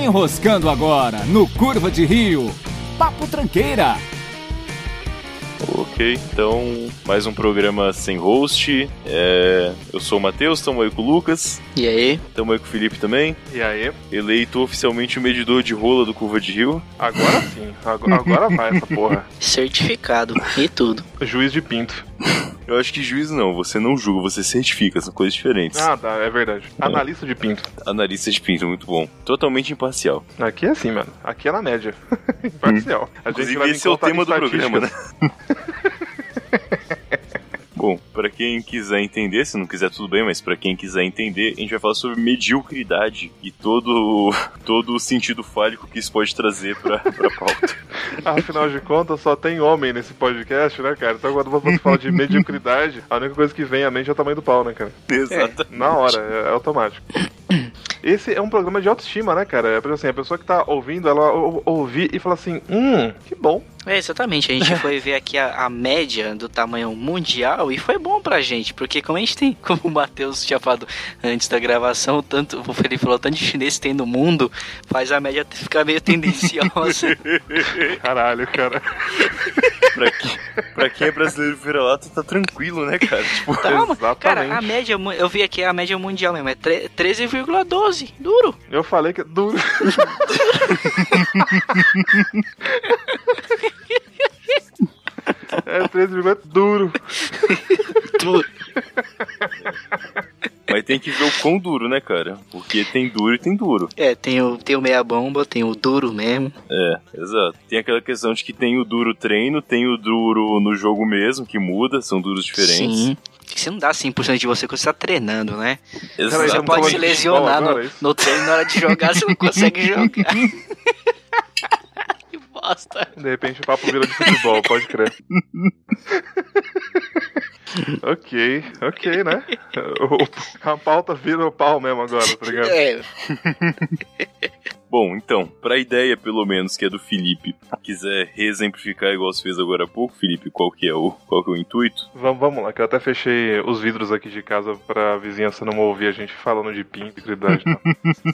Enroscando agora no Curva de Rio. Papo Tranqueira. Ok, então mais um programa sem host. É, eu sou o Matheus, estamos aí com o Lucas. E aí? Estamos aí com o Felipe também. E aí? Eleito oficialmente o medidor de rola do Curva de Rio. Agora sim, agora, agora vai essa porra. Certificado e tudo. Juiz de pinto. Eu acho que juiz não, você não julga, você certifica, são coisas diferentes. Ah, tá, é verdade. Analista de pinto. Analista de pinto, muito bom. Totalmente imparcial. Aqui é assim, mano. Aqui é na média. Imparcial. A gente Inclusive, em esse é o tema do programa, né? Bom, pra quem quiser entender, se não quiser tudo bem, mas pra quem quiser entender, a gente vai falar sobre mediocridade e todo, todo o sentido fálico que isso pode trazer pra, pra pauta. Afinal de contas, só tem homem nesse podcast, né, cara? Então quando você fala de mediocridade, a única coisa que vem à mente é o tamanho do pau, né, cara? Exato. Na hora, é, é automático. Esse é um programa de autoestima, né, cara? É, assim, a pessoa que tá ouvindo, ela ou, ouvir e falar assim, hum, que bom. É, exatamente. A gente foi ver aqui a, a, média do tamanho mundial e foi bom pra gente, porque como a gente tem, como o Matheus tinha falado antes da gravação, tanto, o Felipe falou, tanto de chinês tem no mundo, faz a média ficar meio tendenciosa. Caralho, cara. pra, quem, pra quem é brasileiro vira-lata, tá tranquilo, né, cara? Tipo, tá, exatamente. Cara, a média, eu vi aqui a média mundial mesmo, é 13,12. 12, duro. Eu falei que é duro. é 13,5 duro. duro. Mas tem que ver o quão duro, né, cara? Porque tem duro e tem duro. É, tem o, tem o meia bomba, tem o duro mesmo. É, exato. Tem aquela questão de que tem o duro treino, tem o duro no jogo mesmo, que muda, são duros diferentes. Sim. Você não dá 100% de você quando você tá treinando, né? Exato. Você pode se lesionar no, no treino na hora de jogar, você não consegue jogar. que bosta. De repente o papo vira de futebol, pode crer. ok, ok, né? O- a pauta vira o pau mesmo agora, tá ligado? É, Bom, então, pra ideia, pelo menos, que é do Felipe, quiser reexemplificar igual você fez agora há pouco, Felipe, qual que é o, qual que é o intuito? Vamos, vamos lá, que eu até fechei os vidros aqui de casa pra vizinhança não ouvir a gente falando de e. Não.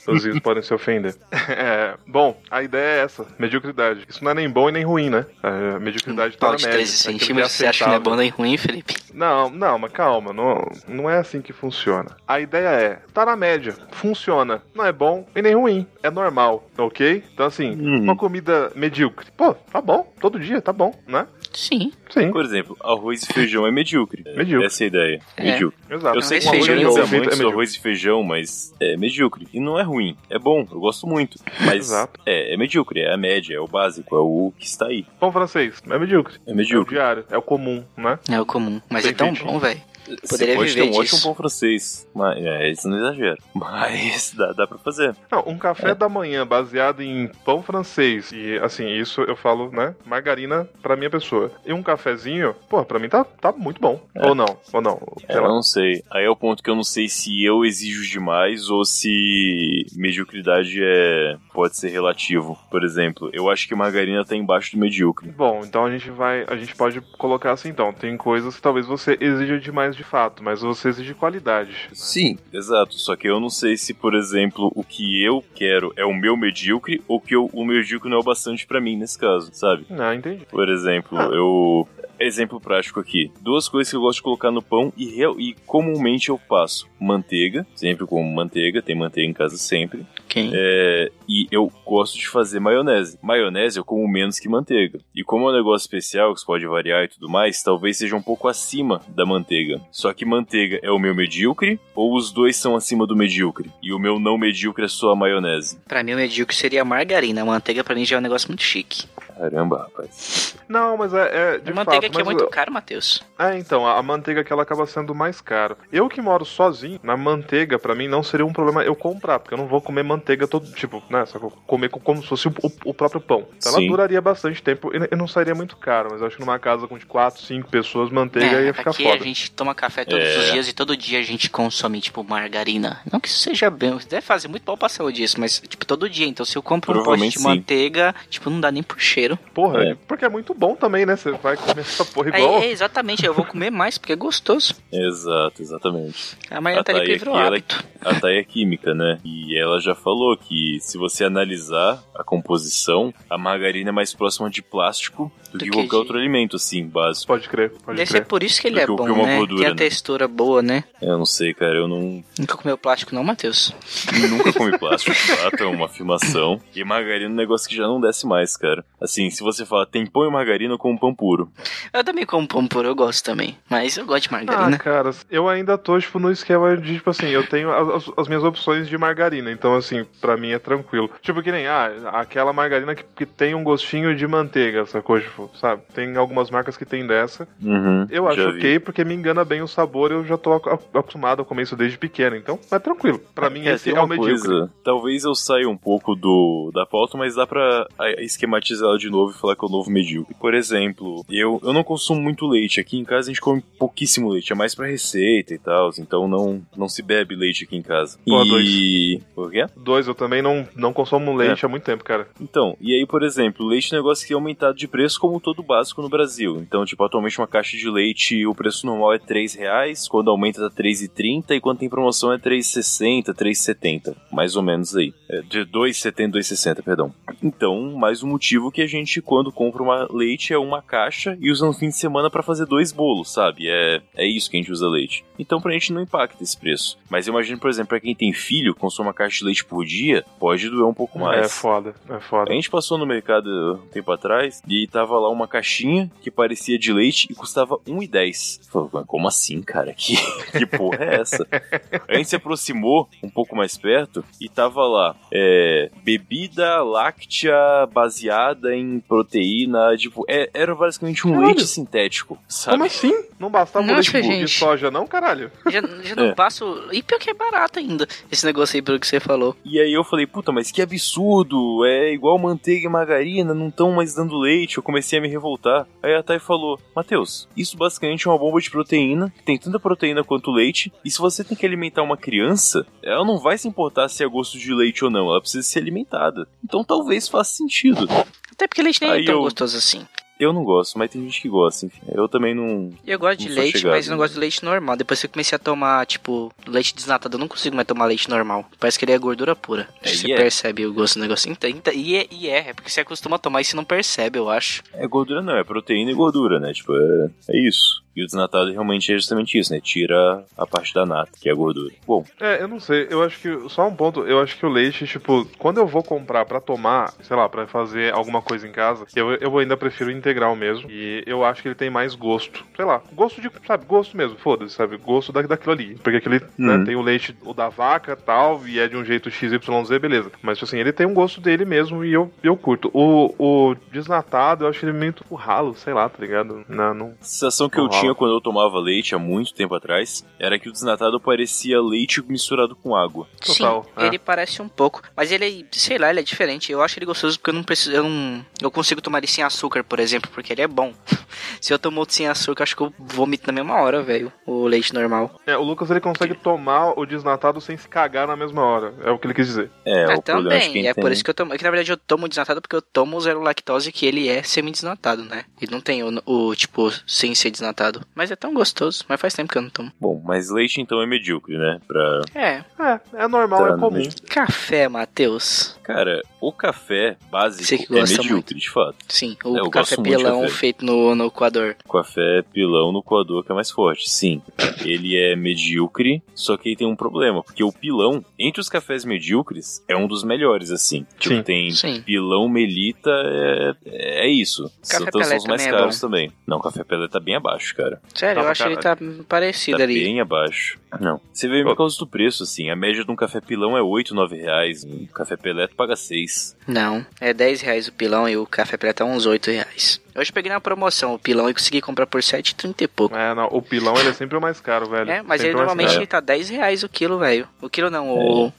Os vidros podem se ofender. É, bom, a ideia é essa, mediocridade. Isso não é nem bom e nem ruim, né? A mediocridade tá na média. 13 é aquilo que é centímetros, você acha que não é bom nem ruim, Felipe? Não, não, mas calma, não, não é assim que funciona. A ideia é, tá na média, funciona. Não é bom e nem ruim, é normal, ok? Então assim, Hum. uma comida medíocre. Pô, tá bom, todo dia, tá bom, né? Sim. Sim, Por exemplo, arroz e feijão é medíocre. Medíocre. Essa é a ideia. É. Medíocre. exato. Eu sei que feijão Feijão e gosta ovo. muito é medíocre. arroz e feijão, mas é medíocre. E não é ruim. É bom, eu gosto muito. Mas Exato. é, é medíocre, é a média, é o básico, é o que está aí. Pão francês, é medíocre. É É o medíocre. diário, é o comum, né? É o comum. Mas Bem é tão feitinho. bom, velho. Você Poderia pode ter viver um disso. ótimo pão francês. Mas, é, isso não exagero. Mas dá, dá pra fazer. Não, um café É. da manhã baseado em pão francês e, assim, isso eu falo, né? Margarina pra minha pessoa. E um cafezinho, pô, pra mim tá, tá muito bom. Ou não, ou não. É, eu não sei. Aí é o ponto que eu não sei se eu exijo demais ou se mediocridade é pode ser relativo. Por exemplo, eu acho que margarina tá embaixo do medíocre. Bom, então a gente vai. A gente pode colocar assim então. Tem coisas que talvez você exija demais de fato, mas você exige qualidade. né? Sim, exato. Só que eu não sei se, por exemplo, o que eu quero é o meu medíocre ou que eu- o medíocre não é o bastante pra mim nesse caso, sabe? Ah, entendi. Por exemplo, Ah. eu. Exemplo prático aqui. Duas coisas que eu gosto de colocar no pão e, real- e comumente eu passo. Manteiga, sempre como manteiga, tem manteiga em casa sempre. Quem? É, e eu gosto de fazer maionese. Maionese eu como menos que manteiga. E como é um negócio especial, que pode variar e tudo mais, talvez seja um pouco acima da manteiga. Só que manteiga é o meu medíocre, ou os dois são acima do medíocre? E o meu não medíocre é só a maionese. Pra mim, o medíocre seria a margarina. A manteiga, pra mim, já é um negócio muito chique. Caramba, rapaz. Não, mas é, é de a manteiga fato. aqui é muito caro, Matheus. É, então, a a manteiga que ela acaba sendo mais cara. Eu que moro sozinho, na manteiga, pra mim, não seria um problema eu comprar, porque eu não vou comer manteiga todo, tipo, né, só que eu comer co- como se fosse o, o- o próprio pão. Então ela Sim. duraria bastante tempo e, e não sairia muito caro, mas eu acho que numa casa com de 4, 5 pessoas, manteiga É, ia ficar aqui foda. a gente toma café todos É. os dias e todo dia a gente consome, tipo, margarina. Não que isso seja bem, deve fazer muito mal pra saúde isso, mas, tipo, todo dia. Então, se eu compro um pote de sim. manteiga, tipo, não dá nem por cheiro. Porra, É. porque é muito bom também, né? Você vai comer essa porra Aí, igual. é, exatamente, eu vou comer mais, porque é gostoso. Exato, exatamente. A Maria tá ali virou ela- hábito. a Thay é química, né? E ela já falou que se você analisar a composição, a margarina é mais próxima de plástico do, Do que que qualquer de- outro alimento, assim, básico. Pode crer, pode Deve ser crer. por isso que ele Do é que bom, né? gordura, Tem a né? textura boa, né? Eu não sei, cara, eu não Nunca comeu plástico não, Matheus? nunca comi plástico, de fato, é uma afirmação. E margarina é um negócio que já não desce mais, cara. Assim, se você fala tem pão e margarina, eu como pão puro. Eu também como pão puro, eu gosto também. Mas eu gosto de Ah, margarina. cara, eu ainda tô, tipo, no esquema de, tipo assim, eu tenho as, as minhas opções de margarina, então, assim, pra mim é tranquilo. Tipo, que nem, ah, aquela margarina que, que tem um gostinho de manteiga, sacou? Tipo, sabe? Tem algumas marcas que tem dessa. Uhum, Eu acho vi. ok, porque me engana bem o sabor, eu já tô ac- acostumado a comer isso desde pequeno, então, é tranquilo. Pra mim, É, esse é o medíocre. coisa, talvez eu saia um pouco do da pauta, mas dá pra ah, esquematizar ela de novo e falar que é o novo medíocre. Por exemplo, eu, eu não consumo muito leite. Aqui em casa a gente come pouquíssimo leite, é mais pra receita e tal, então não, não se bebe leite aqui em casa. Pô, e... O quê? Dois, eu também não, não consumo leite há muito tempo, cara. Então, e aí, por exemplo, o leite é um negócio que é aumentado de preço como todo básico no Brasil. Então, tipo, atualmente uma caixa de leite, o preço normal é 3 reais, quando aumenta tá 3,30 e quando tem promoção é 3,60, 3,70, mais ou menos aí. É, de 2,70, 2,60, perdão. Então, mais um motivo que a gente, quando compra uma leite, é uma caixa e usa no fim de semana pra fazer dois bolos, sabe? É, é isso que a gente usa leite. Então, pra gente não impacta esse preço. Mas eu imagino, por exemplo, pra quem tem filho, consome uma caixa de leite por dia, pode doer um pouco mais. É foda, é foda. A gente passou no mercado um tempo atrás e tava lá uma caixinha que parecia de leite e custava R$1,10. Falei, "Mas como assim, cara? Que, que porra é essa? A gente se aproximou um pouco mais perto e tava lá, é, bebida láctea baseada em proteína, tipo, é- era basicamente um Caralho. leite sintético, sabe? Como assim? Não bastava Nossa, leite de gente. soja, não, caralho? Já, já não É. passo. E pior que é barato ainda. Esse negócio aí, pelo que você falou. E aí eu falei, puta, mas que absurdo, é igual manteiga e margarina, não estão mais dando leite, eu comecei a me revoltar. Aí a Thay falou, Matheus, isso basicamente é uma bomba de proteína, que tem tanta proteína quanto leite, e se você tem que alimentar uma criança, ela não vai se importar se é gosto de leite ou não, ela precisa ser alimentada. Então talvez faça sentido. Até porque leite nem Aí é tão eu- gostoso assim. Eu não gosto, mas tem gente que gosta, enfim. Eu também não... Eu gosto de Não leite, chegado, mas eu não gosto de leite normal. Depois que eu comecei a tomar, tipo, leite desnatado, eu não consigo mais tomar leite normal. Parece que ele é gordura pura. É, você é. percebe o gosto do negócio. Então, então- e, é, e é, é porque você acostuma a tomar e você não percebe, eu acho. É gordura não, é proteína e gordura, né? Tipo, é, é isso. E o desnatado realmente é justamente isso, né? Tira a parte da nata, que é a gordura. Bom, É, eu não sei, eu acho que, só um ponto, eu acho que o leite, tipo, quando eu vou comprar pra tomar, sei lá, pra fazer alguma coisa em casa, eu, eu ainda prefiro o integral mesmo, e eu acho que ele tem mais gosto, sei lá, gosto de, sabe, gosto mesmo, foda-se, sabe, gosto da, daquilo ali, porque aquele, né, Uhum. tem o leite, o da vaca tal, e é de um jeito XYZ, beleza, mas, tipo assim, ele tem um gosto dele mesmo, e eu, eu curto. O, o desnatado, eu acho ele meio tipo ralo, sei lá, tá ligado? Não, não... Sensação que eu rola. Tinha quando eu tomava leite há muito tempo atrás era que o desnatado parecia leite misturado com água. Total, Sim, é. ele parece um pouco. Mas ele, sei lá, ele é diferente. Eu acho ele gostoso porque eu não preciso. Eu, não, eu consigo tomar ele sem açúcar, por exemplo, porque ele é bom. Se eu tomar outro sem açúcar, acho que eu vomito na mesma hora, velho. O leite normal. É, o Lucas, ele consegue tomar o desnatado sem se cagar na mesma hora, é o que ele quis dizer. É, É, o problema é que também. É por isso que eu tomo. É que na verdade eu tomo desnatado porque eu tomo o zero lactose que ele é semi-desnatado, né? Ele não tem o, o, tipo sem ser desnatado. Mas é tão gostoso. Mas faz tempo que eu não tomo. Bom, mas leite então é medíocre, né? Pra... É. É, é normal, Tá, é comum. né? Café, Matheus. Cara, o café básico é medíocre, de fato. Sim, É, o eu café muito pilão café. feito no, no Equador. Café pilão no coador que é mais forte, sim. Ele é medíocre, só que ele tem um problema, porque o pilão, entre os cafés medíocres, é um dos melhores, assim. Tipo, Sim. tem Sim. pilão, melita, é, é isso. Café São, são Pelé os mais é caros bom. também. Não, café Pelé tá bem abaixo, cara. Sério, Tá eu acho que ele tá parecido Tá ali. bem abaixo. Não. Você vê por causa do preço, assim. A média de um café pilão é 8, 9 reais. Um café Pelé tu paga 6. Não, é 10 reais o pilão e o café preto é uns 8 reais. Hoje eu peguei na promoção o pilão e consegui comprar por 7,30 e pouco. É, não, o pilão ele é sempre o mais caro, velho. É, mas Sempre ele normalmente caro. ele tá 10 reais o quilo, velho. O quilo não, o...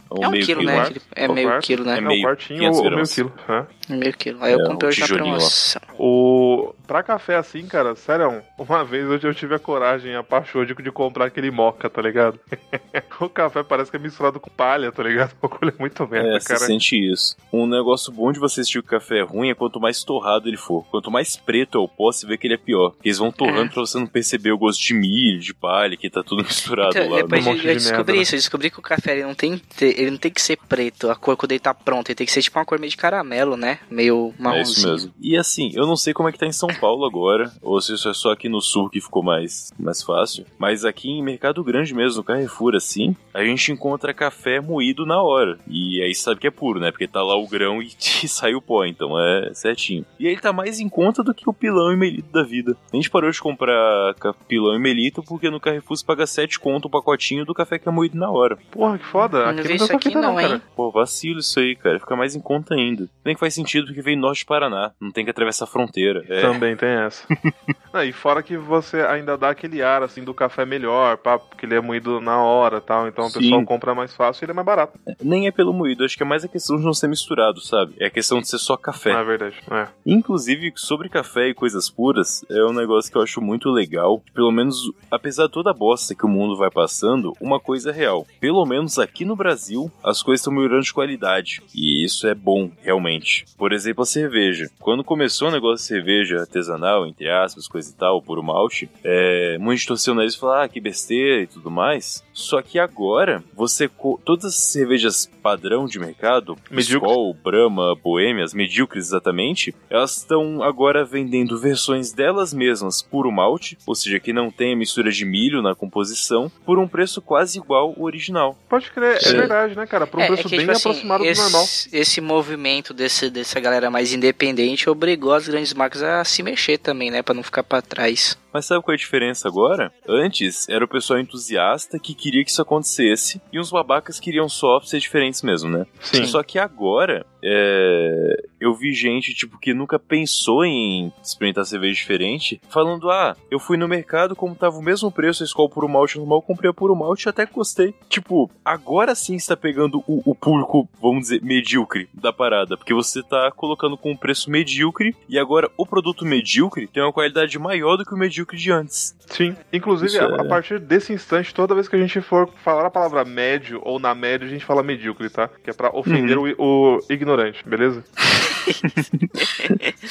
ou É, um quilo, quilo, né? Aquele- É meio quarto. quilo, né? É É, meio- quartinho 500 ou meio quilo. É. Meio quilo. Aí eu É, comprei hoje na promoção. O... Pra café assim, cara, sério, uma vez eu, eu tive a coragem, a paixão de, de comprar aquele moca, tá ligado? o café parece que é misturado com palha, tá ligado? O bagulho é muito merda, É, você cara. sente isso. Um negócio bom de você assistir que o café é ruim é quanto mais torrado ele for. Quanto mais preto é o pó, você vê que ele é pior. Eles vão torrando é. pra você não perceber o gosto de milho, de palha, que tá tudo misturado então, lá. Depois um eu, eu descobri merda, isso, eu descobri que o café ele não, tem, ele não tem que ser preto, a cor quando ele tá pronto, ele tem que ser tipo uma cor meio de caramelo, né? Meio marronzinho. É isso mesmo. E assim, eu não sei como é que tá em São Paulo agora, ou se isso é só aqui no sul que ficou mais, mais fácil, mas aqui em Mercado Grande mesmo, no Carrefour, assim, a gente encontra café moído na hora. E aí sabe que é puro, né? Porque tá lá o grão e, e sai o pó, então é certinho. E ele tá mais em conta do que o pilão e melito da vida. A gente parou de comprar pilão e melito porque no Carrefour você paga 7 conto o pacotinho do café que é moído na hora. Porra, que foda. Aqui não, não isso aqui não, hein? Pô, vacilo isso aí, cara. Fica mais em conta ainda. Nem que faz sentido porque vem norte de Paraná. Não tem que atravessar a fronteira. É. Também tem essa. ah, e fora que você ainda dá aquele ar, assim, do café melhor, pá, porque ele é moído na hora tal. Então Sim. o pessoal compra mais fácil e ele é mais barato. Nem é pelo moído. Acho que é mais a questão de não ser misturado, sabe? É a questão de ser só café. Ah, é verdade. É. Inclusive, sobre café e coisas puras, é um negócio que eu acho muito legal. Pelo menos, apesar de toda a bosta que o mundo vai passando, uma coisa é real. Pelo menos aqui no Brasil, as coisas estão melhorando de qualidade. E isso é bom, realmente. Por exemplo, a cerveja. Quando começou o negócio de cerveja artesanal, entre aspas, coisa e tal, puro malte, é, muitos e falaram, ah, que besteira e tudo mais. Só que agora, você. Todas as cervejas padrão de mercado, Skol, Brahma, Boêmias, medíocres exatamente, elas estão agora vendendo versões delas mesmas puro malte, ou seja, que não tem a mistura de milho na composição, por um preço quase igual ao original. Pode crer, é, é verdade, né, cara? Por um é, preço é que, bem tipo assim, aproximado esse, do normal. Esse movimento desse, dessa galera mais independente obrigou as grandes marcas a se mexer também, né, para não ficar para trás. Mas sabe qual é a diferença agora? Antes era o pessoal entusiasta que queria que isso acontecesse e uns babacas queriam só ser diferentes mesmo, né? Sim. Só que agora é... eu vi gente tipo que nunca pensou em experimentar cerveja diferente, falando: "Ah, eu fui no mercado como tava o mesmo preço a Skol puro malte normal, comprei a puro malte e até gostei". Tipo, agora sim está pegando o, o público, vamos dizer, medíocre da parada, porque você tá colocando com um preço medíocre e agora o produto medíocre tem uma qualidade maior do que o medíocre medíocre de antes. Sim. Inclusive, a, é... a, partir desse instante, toda vez que a gente for falar a palavra médio ou na média, a gente fala medíocre, tá? Que é pra ofender uhum. o, o ignorante, beleza?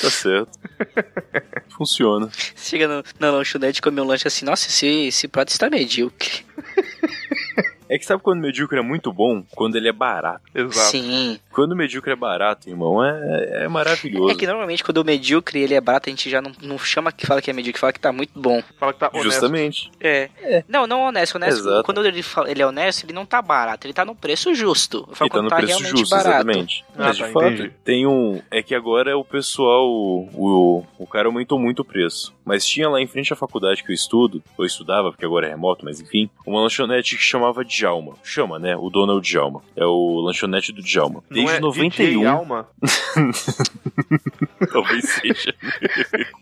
tá certo. Funciona. Chega no, na lanchonete e come um lanche assim, nossa, esse, esse prato está medíocre. É que sabe quando o medíocre é muito bom? Quando ele é barato. Exato. Sim. Quando o medíocre é barato, irmão, é, é maravilhoso. É que normalmente quando o medíocre ele é barato, a gente já não, não chama que fala que é medíocre, fala que tá muito bom. Fala que tá honesto. Justamente. É. é. Não, não honesto. honesto Exato. Quando ele, fala, ele é honesto, ele não tá barato, ele tá no preço justo. Ele tá no tá preço justo, barato. exatamente. Ah, Mas tá, de fato, entendi. tem um. É que agora o pessoal. O, o, o cara aumentou muito o preço. Mas tinha lá em frente à faculdade que eu estudo, ou estudava, porque agora é remoto, mas enfim, uma lanchonete que chamava Djalma. Chama, né? O dono é o Djalma. É o lanchonete do Djalma. Desde Não é 91. DJ Alma? Talvez seja.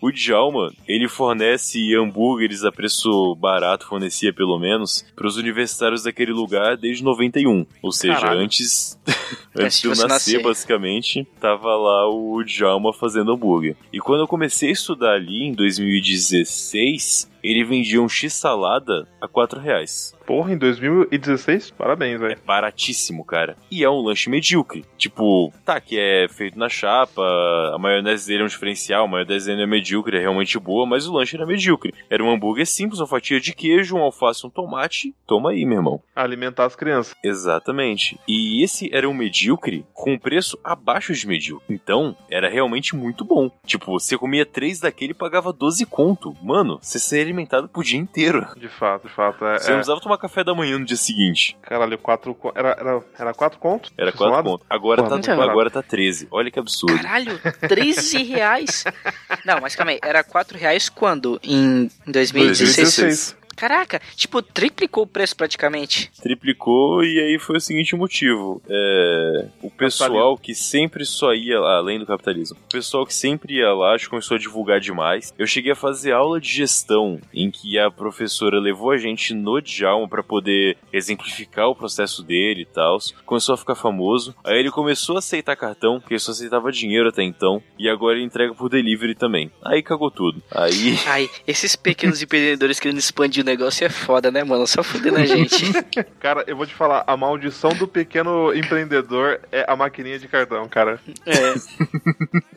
o Djalma, ele fornece hambúrgueres a preço barato, fornecia pelo menos, para os universitários daquele lugar desde 91. Ou seja, Caralho. antes, antes de eu nascer, nascer, basicamente, tava lá o Djalma fazendo hambúrguer. E quando eu comecei a estudar ali, em 2016, ele vendia um X-salada a 4 reais. Porra, em 2016? Parabéns, velho. É baratíssimo, cara. E é um lanche medíocre. Tipo, tá, que é feito na chapa, a maionese dele é um diferencial, a maionese dele é medíocre, é realmente boa, mas o lanche era medíocre. Era um hambúrguer simples, uma fatia de queijo, um alface, um tomate. Toma aí, meu irmão. Alimentar as crianças. Exatamente. E esse era um medíocre com preço abaixo de medíocre. Então, era realmente muito bom. Tipo, você comia três daquele e pagava 12 conto. Mano, você seria alimentado pro dia inteiro. De fato, de fato. É, Você não precisava tomar café da manhã no dia seguinte. Caralho, quatro. Era, era, era quatro contos? Era quatro contos. Agora, Pô, tá, agora tá 13. Olha que absurdo. Caralho, 13 reais? não, mas calma aí. Era 4 reais quando? Em 2016? 2016. Caraca, tipo, triplicou o preço praticamente. Triplicou e aí foi o seguinte motivo. É, o pessoal que sempre só ia lá, além do capitalismo, o pessoal que sempre ia lá, acho que começou a divulgar demais. Eu cheguei a fazer aula de gestão em que a professora levou a gente no Djalma para poder exemplificar o processo dele e tal. Começou a ficar famoso. Aí ele começou a aceitar cartão, porque só aceitava dinheiro até então. E agora ele entrega por delivery também. Aí cagou tudo. Aí. Ai, esses pequenos empreendedores querendo expandir o negócio é foda, né, mano? Só fudendo a gente. Cara, eu vou te falar, a maldição do pequeno empreendedor é a maquininha de cartão, cara. É.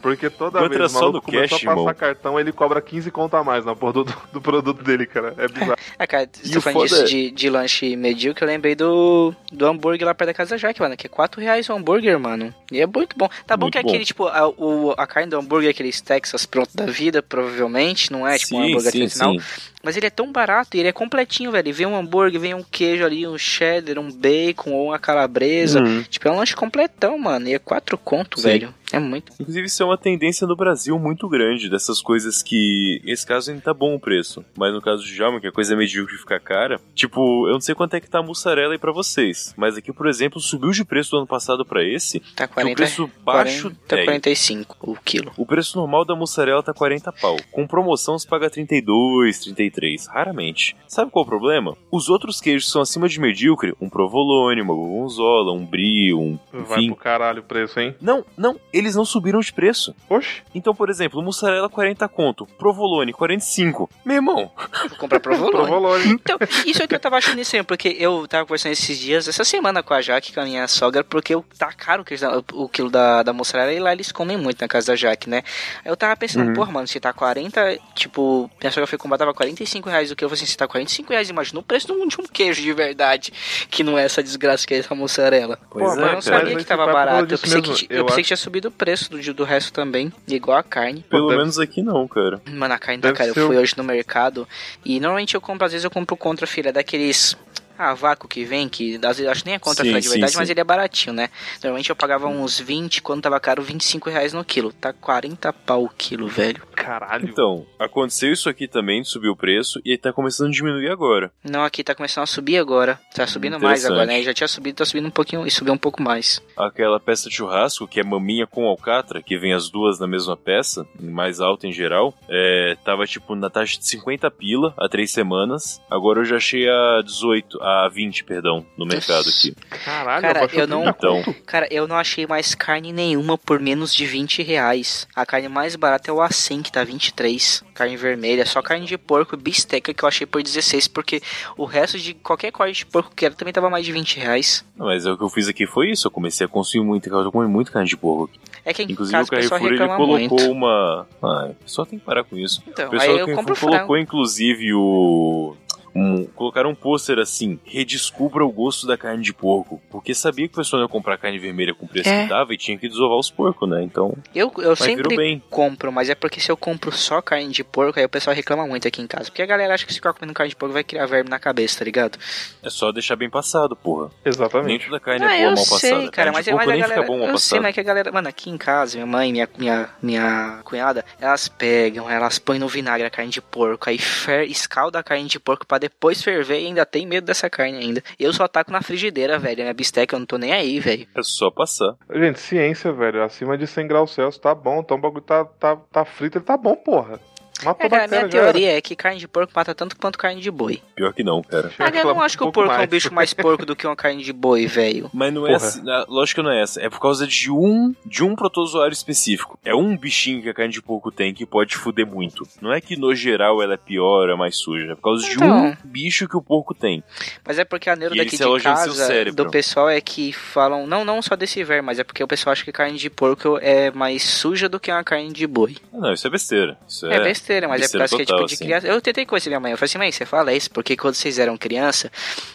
Porque toda vez era o maluco no começou cash, a passar irmão? cartão, ele cobra 15 conto a mais na porra do, do produto dele, cara. É bizarro. Ah, cara, E você tá o falando disso é- de, de lanche medíocre, eu lembrei do, do hambúrguer lá perto da casa da Jaque, mano, que é 4 reais o hambúrguer, mano. E é muito bom. Tá bom Muito que bom. aquele, tipo, a, o, a carne do hambúrguer, aqueles Texas pronto da vida, provavelmente, não é, tipo, um sim, hambúrguer sim, tradicional. sim. Mas ele é tão barato e ele é completinho, velho. Vem um hambúrguer, vem um queijo ali, um cheddar, um bacon ou uma calabresa. Uhum. Tipo, é um lanche completão, mano. E é 4 conto, Sim. velho. É muito. Inclusive, isso é uma tendência no Brasil muito grande, dessas coisas que. Esse caso ainda tá bom o preço. Mas no caso de Jalma, que a coisa é medíocre fica cara. Tipo, eu não sei quanto é que tá a mussarela aí pra vocês. Mas aqui, por exemplo, subiu de preço do ano passado pra esse. Tá Que 40, o preço baixo 40, é, 45 o quilo. O preço normal da mussarela tá 40 pau. Com promoção se paga 32, 33. Raramente. Sabe qual é o problema? Os outros queijos que são acima de medíocre, um provolone, uma gorgonzola, um brie, um. Vai Enfim. pro caralho o preço, hein? Não, não, eles não subiram de preço. Oxe. Então, por exemplo, mussarela 40 conto, provolone 45. Meu irmão, Vou comprar provolone. Provolone. Então, isso é que eu tava achando estranho, porque eu tava conversando esses dias, essa semana com a Jaque, com a minha sogra, porque eu, tá caro o queijo da- o quilo da, da mussarela e lá eles comem muito na casa da Jaque, né? Aí eu tava pensando, Uhum. porra, mano, se tá 40, tipo, minha sogra foi comprar, tava 45 reais o que eu falei assim, se tá 45 reais, imagina o preço de um, de um queijo de verdade, que não é essa desgraça que é essa mussarela. Pois Pô, é, mas eu não cara. sabia Mas que tava barato, eu pensei, que, mesmo, eu eu pensei acho- que tinha subido o preço do, do resto também, igual a carne. pelo deve- menos aqui não, cara. Mano, a carne tá cara. Eu fui hoje no mercado e normalmente eu compro, às vezes eu compro contra filha daqueles. Ah, vácuo que vem, que às vezes eu acho que nem é contra Sim, sim, verdade, mas ele é baratinho, né? Normalmente eu pagava uns 20, quando tava caro, 25 reais no quilo. Tá 40 pau o quilo, velho. Caralho. Então, aconteceu isso aqui também, subiu o preço, e tá começando a diminuir agora. Não, aqui tá começando a subir agora. Tá subindo mais agora, né? Já tinha subido, tá subindo um pouquinho e subiu um pouco mais. Aquela peça de churrasco, que é maminha com alcatra, que vem as duas na mesma peça, mais alta em geral, é, tava tipo na taxa de 50 pila há três semanas. Agora eu já achei a 18, a 20, perdão, no mercado aqui. Caralho, Cara, eu não- 30 Então. Cara, eu não achei mais carne nenhuma por menos de 20 reais. A carne mais barata é o A100, que tá 23. Carne vermelha, só carne de porco e bisteca que eu achei por 16, porque o resto de qualquer corte de porco que era também tava mais de 20 reais. mas o que eu fiz aqui foi isso, eu comecei a consumir muito, eu tô comendo muito carne de porco aqui. É que Inclusive o Carrefour ele colocou muito. uma. Ah, só tem que parar com isso. Então, O pessoal aí eu compro Carrefour frango. colocou inclusive o. Um, colocaram um pôster assim: redescubra o gosto da carne de porco. Porque sabia que o pessoal ia comprar carne vermelha com preço É. que tava e tinha que desovar os porcos, né? Então, Eu, eu mas virou sempre bem. compro, mas é porque se eu compro só carne de porco, aí o pessoal reclama muito aqui em casa. Porque a galera acha que se ficar comendo carne de porco vai criar verme na cabeça, tá ligado? É só deixar bem passado, porra. Nem Exatamente. toda carne Ah, é boa eu mal sei, passada. cara, carne mas, de é- mas a nem galera. fica bom mal eu sei, passado. mas é que a galera. Mano, aqui em casa, minha mãe, minha, minha, minha cunhada, elas pegam, elas põem no vinagre a carne de porco, aí fer, escalda a carne de porco pra depois ferver e ainda tem medo dessa carne ainda. Eu só taco na frigideira, velho. Minha bisteca, eu não tô nem aí, velho. É só passar. Gente, ciência, velho. Acima de 100 graus Celsius tá bom. Então o bagulho tá, tá, tá frito, ele tá bom, porra. Matou É, cara, a minha era. teoria é que carne de porco mata tanto quanto carne de boi. Pior que não, cara. Ah, eu não acho que o Um porco pouco é um mais. bicho mais porco do que uma carne de boi, velho. Mas não é Porra. assim, ah, lógico que não é essa. É por causa de um de um protozoário específico. É um bichinho que a carne de porco tem que pode fuder muito. Não é que no geral ela é pior, é mais suja. É por causa de Então. um bicho que o porco tem. Mas é porque a neuro E daqui de casa, do pessoal, é que falam, não, não só desse ver, mas é porque o pessoal acha que carne de porco é mais suja do que uma carne de boi. Ah, Não, isso é besteira. Isso É, é, besteira, mas besteira é porque é tipo total, de assim. criança. Eu tentei conhecer minha mãe, eu falei assim, mãe, você fala isso, porque quando vocês eram criança,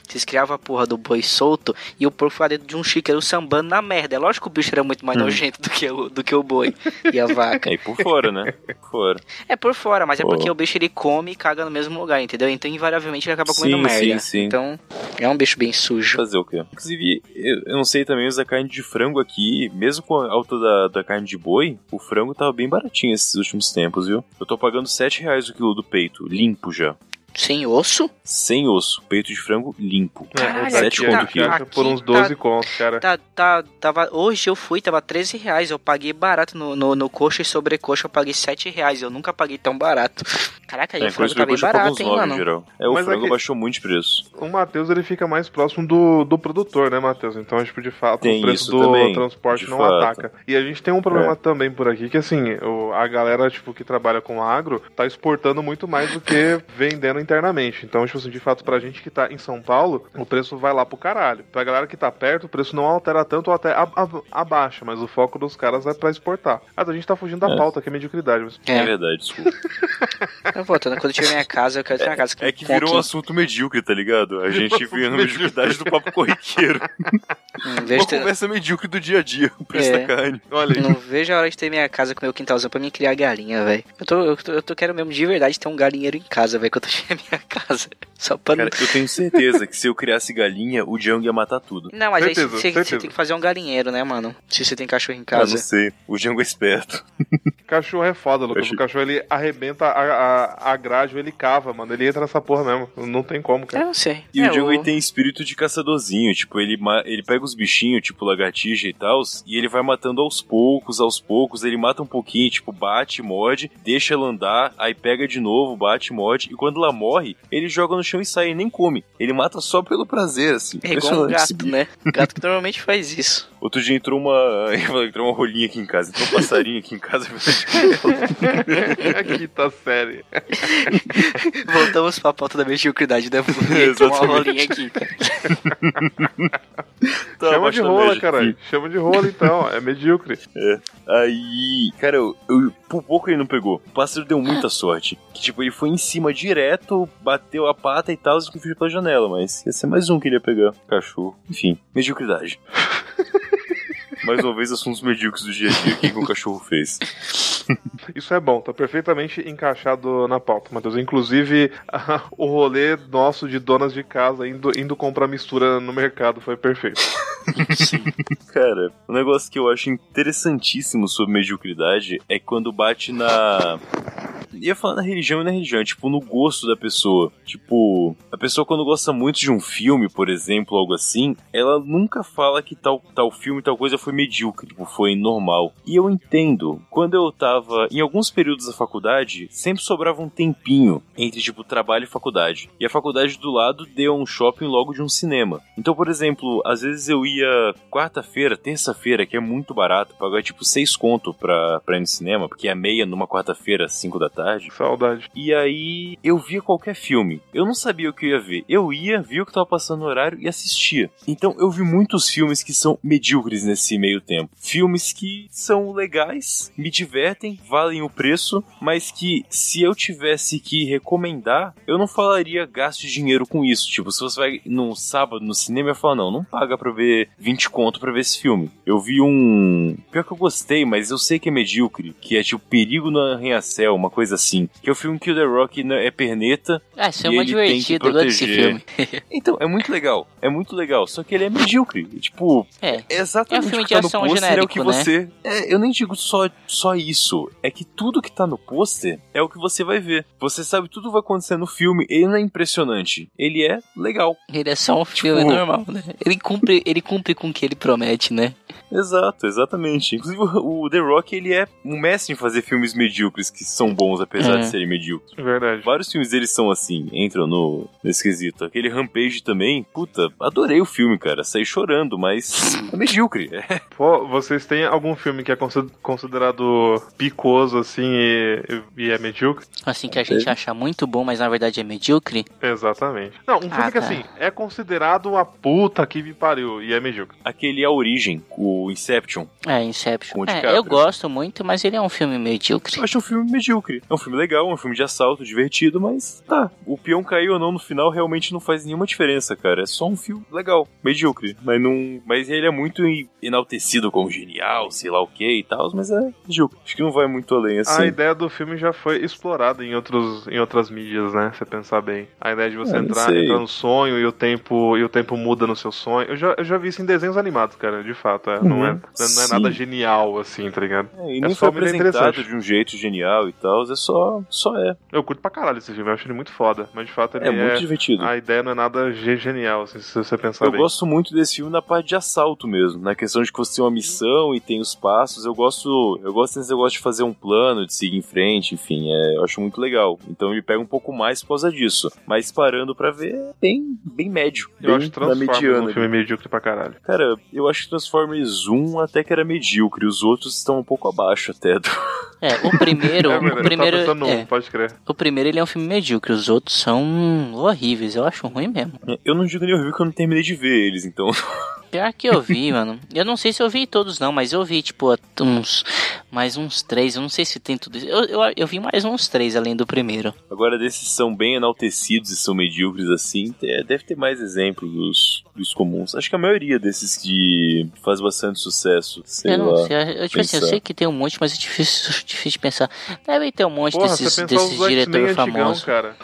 vocês criavam a porra do boi solto e o porco ficava dentro de um chiqueiro sambando na merda. É lógico que o bicho era muito mais Hum. nojento do que, o, do que o boi e a vaca. É, e por fora, né? Por fora. É por fora, mas é Pô. porque o bicho ele come e caga no mesmo lugar, entendeu? Então invariavelmente ele acaba comendo Sim, merda. sim, sim. Então é um bicho bem sujo. Fazer o quê? Inclusive, eu, não sei também, mas a carne de frango aqui, mesmo com a alta da, da carne de boi, o frango tava bem baratinho esses últimos tempos, viu? Eu tô pagando 7 reais o quilo do peito, limpo já. Sem osso? Sem osso. Peito de frango limpo. Caralho, Sete aqui conto a o gente quilo. acha por Aqui uns 12 tá- contos, cara. Tá, tá, tava, hoje eu fui, tava 13 reais. Eu paguei barato no, no, no coxa e sobrecoxa eu paguei 7 reais. Eu nunca paguei tão barato. Caraca, aí É, o frango tá bem barato, hein, 9 em mano? geral. É, o Mas frango aqui- baixou muito de preço. O Matheus ele fica mais próximo do, do produtor, né, Matheus? Então, tipo, de fato, Tem o preço do também, transporte não fato. ataca. E a gente tem um problema É. também por aqui, que assim, o- a galera, tipo, que trabalha com agro, tá exportando muito mais do que vendendo internamente. Então, tipo assim, de fato, pra gente que tá em São Paulo, o preço vai lá pro caralho. Pra galera que tá perto, o preço não altera tanto ou até abaixa, mas o foco dos caras é pra exportar. Mas a gente tá fugindo da é. pauta, que é mediocridade. Mas... É. é verdade, desculpa. eu voltando, quando eu tiver minha casa, eu quero ter uma casa que É que virou um assunto medíocre, tá ligado? A gente vê na mediocridade do papo corriqueiro. Hum, uma ter... conversa medíocre do dia a dia, o preço é. da carne. Olha aí. Não vejo a hora de ter minha casa com meu quintalzão pra mim criar galinha, velho. Eu tô, eu, tô, eu tô quero mesmo de verdade ter um galinheiro em casa, velho, quando eu tiver minha casa. Só pra Cara, eu tenho certeza que se eu criasse galinha, o Django ia matar tudo. Não, mas certeza, aí você, você tem que fazer um galinheiro, né, mano? Se você tem cachorro em casa. Eu não sei. O Django é esperto. cachorro é foda, Lucas. O cachorro ele arrebenta a, a, a grade, ele cava, mano. Ele entra nessa porra mesmo. Não tem como, cara. Eu não sei. E é, o Django o... tem espírito de caçadorzinho. Tipo, ele, ele pega os bichinhos, tipo lagartixa e tal, e ele vai matando aos poucos, aos poucos. Ele mata um pouquinho, tipo, bate, morde, deixa ela andar, aí pega de novo, bate, morde. E quando ela morre, ele joga no chão e sai e nem come. Ele mata só pelo prazer, assim. É igual um gato, né? Gato que normalmente faz isso. Outro dia entrou uma. entrou uma rolinha aqui em casa, entrou um passarinho aqui em casa. aqui tá sério. Voltamos pra pauta da mediocridade, né? Entrou uma rolinha aqui, cara. Tá Chama de rola, caralho. Chama de rola então, é medíocre. É. Aí, cara, eu, eu, por pouco ele não pegou. O pássaro deu muita sorte. Que tipo, ele foi em cima direto, bateu a pata e tal, e fugiu pela janela. Mas ia ser mais um que ele ia pegar. Cachorro. Enfim, mediocridade. Mais uma vez, assuntos medíocres do dia a dia que o cachorro fez. Isso é bom, tá perfeitamente encaixado na pauta, Matheus. Inclusive, o rolê nosso de donas de casa indo, indo comprar mistura no mercado foi perfeito. Sim. Cara, um negócio que eu acho interessantíssimo sobre mediocridade é quando bate na ia falar na religião e na religião, tipo, no gosto da pessoa. Tipo, a pessoa quando gosta muito de um filme, por exemplo, algo assim, ela nunca fala que tal, tal filme, tal coisa foi medíocre, tipo, foi normal. E eu entendo. Quando eu tava em alguns períodos da faculdade, sempre sobrava um tempinho entre, tipo, trabalho e faculdade. E a faculdade do lado deu um shopping logo de um cinema. Então, por exemplo, às vezes eu ia quarta-feira, terça-feira, que é muito barato, pagar tipo seis conto pra, pra ir no cinema, porque é meia numa quarta-feira, cinco da tarde tarde. Saudade. E aí eu via qualquer filme. Eu não sabia o que eu ia ver. Eu ia, via o que tava passando no horário e assistia. Então eu vi muitos filmes que são medíocres nesse meio tempo. Filmes que são legais, me divertem, valem o preço, mas que se eu tivesse que recomendar, eu não falaria gaste dinheiro com isso. Tipo, se você vai num sábado no cinema, eu falo, não, não paga pra ver 20 conto pra ver esse filme. Eu vi um. Pior que eu gostei, mas eu sei que é medíocre, que é tipo Perigo no Arranha-Céu, uma coisa assim. Que é o filme que o The Rock é perneta. Ah, isso é muito divertido, eu gosto desse filme. então, é muito legal. É muito legal. Só que ele é medíocre. Tipo, é, é exatamente é um filme o que de tá no pôster é o que né? você. É, eu nem digo só, só isso. É que tudo que tá no pôster é o que você vai ver. Você sabe tudo vai acontecer no filme. Ele não é impressionante. Ele é legal. Ele é só um filme tipo, normal, né? Ele cumpre, ele cumpre com o que ele promete, né? Exato, exatamente. Inclusive, o The Rock, ele é um mestre em fazer filmes medíocres que são bons, apesar é. de serem medíocres. Verdade. Vários filmes deles são assim, entram no, nesse quesito. Aquele Rampage também, puta, adorei o filme, cara. Saí chorando, mas é medíocre. Pô, vocês têm algum filme que é considerado picoso, assim, e, e é medíocre? Assim, que a gente acha muito bom, mas na verdade é medíocre? Exatamente. Não, um filme ah, que, tá. assim, é considerado a puta que me pariu, e é medíocre. Aquele é A Origem, o Inception. É, Inception. É, eu gosto muito, mas ele é um filme medíocre. Eu acho um filme medíocre. É um filme legal, um filme de assalto, divertido, mas tá. O peão caiu ou não no final realmente não faz nenhuma diferença, cara. É só um filme legal, medíocre. Mas não. Mas ele é muito enaltecido como genial, sei lá o que e tal, mas é medíocre. Acho que não vai muito além assim. A ideia do filme já foi explorada em, outros, em outras mídias, né? Se pensar bem. A ideia de você é, entrar, entrar no sonho e o tempo e o tempo muda no seu sonho. Eu já, eu já vi isso em desenhos animados, cara, de fato. É. Uhum. Não, é, não é nada genial, assim, tá ligado? É, e é foi apresentado de um jeito genial e tal, é só, só é. Eu curto pra caralho esse filme, eu acho ele muito foda, mas de fato ele é... muito é, divertido. A ideia não é nada genial, assim, se você pensar eu bem. Gosto muito desse filme na parte de assalto mesmo, na questão de que você tem uma missão e tem os passos, eu gosto, eu gosto desse negócio de fazer um plano, de seguir em frente, enfim, é, eu acho muito legal. Então ele pega um pouco mais por causa disso, mas parando pra ver, bem, bem médio. Eu bem acho Transformers um filme medíocre pra caralho. Cara, eu acho que Transformers 1 até que era medíocre, os outros estão um pouco abaixo até do, É, o primeiro. É o primeiro. pensando é, pode crer. o primeiro ele é um filme medíocre, os outros são horríveis, eu acho ruim mesmo. Eu não digo nem horrível que eu não terminei de ver eles, então. Pior que eu vi, mano. Eu não sei se eu vi todos, não, mas eu vi, tipo, uns. Mais uns três. Eu não sei se tem tudo isso. Eu, eu, eu vi mais uns três além do primeiro. Agora, desses são bem enaltecidos e são medíocres assim, é, deve ter mais exemplos dos, dos comuns. Acho que a maioria desses que faz bastante sucesso. Sei eu não lá. sei. Eu, tipo assim, eu sei que tem um monte, mas é difícil, difícil de pensar. Deve ter um monte Porra, desses, desses diretores famosos. cara.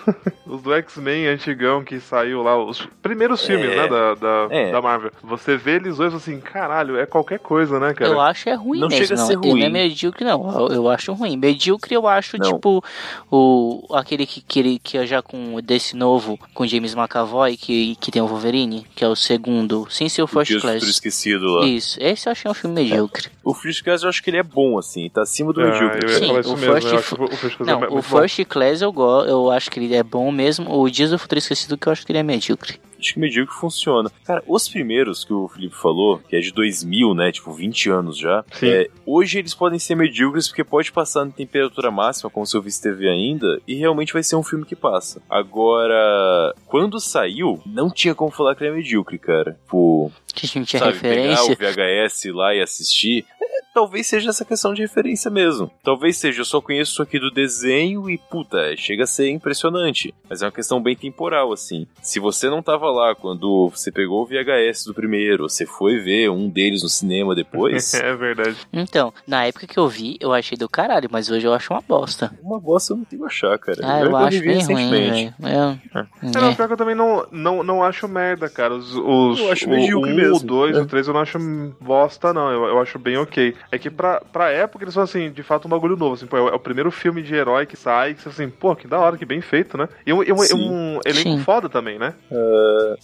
os do X-Men antigão que saiu lá, os primeiros filmes, É. né, da, da, É. da Marvel. Você vê eles dois assim, caralho, é qualquer coisa, né, cara? Eu acho é ruim Não mesmo. chega a não. ser Ele não é ruim. medíocre, não. Eu, eu acho ruim. Medíocre eu acho, Não. tipo, o aquele que, que, ele- que é já com desse novo, com James McAvoy, que, que tem o Wolverine, que é o segundo, sem ser o First Futuro Class. Esquecido lá. Isso, esse eu achei um filme medíocre. O First Class eu acho que ele é bom, assim, tá acima do Ah, medíocre. Sim, o First o Class é Não, o bom. First Class eu, go, eu acho que ele é bom mesmo. O Dias do Futuro Esquecido que eu acho que ele é medíocre. Acho que medíocre funciona. Cara, os primeiros que o Felipe falou, que é de 2000, né, tipo 20 anos já, Sim. é, hoje eles podem ser medíocres porque pode passar na temperatura máxima, como se eu visse TV ainda, e realmente vai ser um filme que passa. Agora, quando saiu, não tinha como falar que ele é medíocre, cara. Tipo, Que a gente sabe, referência. pegar o VHS lá e assistir. É, talvez seja essa questão de referência mesmo. Talvez seja, eu só conheço isso aqui do desenho e, puta, chega a ser impressionante. Mas é uma questão bem temporal, assim. Se você não tava lá quando você pegou o VHS do primeiro, você foi ver um deles no cinema depois, é verdade. Então, na época que eu vi, eu achei do caralho, mas hoje eu acho uma bosta. uma bosta eu não tenho a achar, cara. Ah, eu vou acho bem ruim, recentemente. velho. Eu- É, não, É. pior que eu também não, não, não acho merda, cara. Os, os, Eu acho o, medíocre o 1, mesmo. o 2, É. o 3 eu não acho bosta, não. Eu, eu acho bem ok. É que pra, pra época eles são, assim, de fato um bagulho novo. Assim, pô, é, o- é o primeiro filme de herói que sai, que você assim, pô, que da hora, que bem feito, né? E um, um, elenco Sim. foda também, né?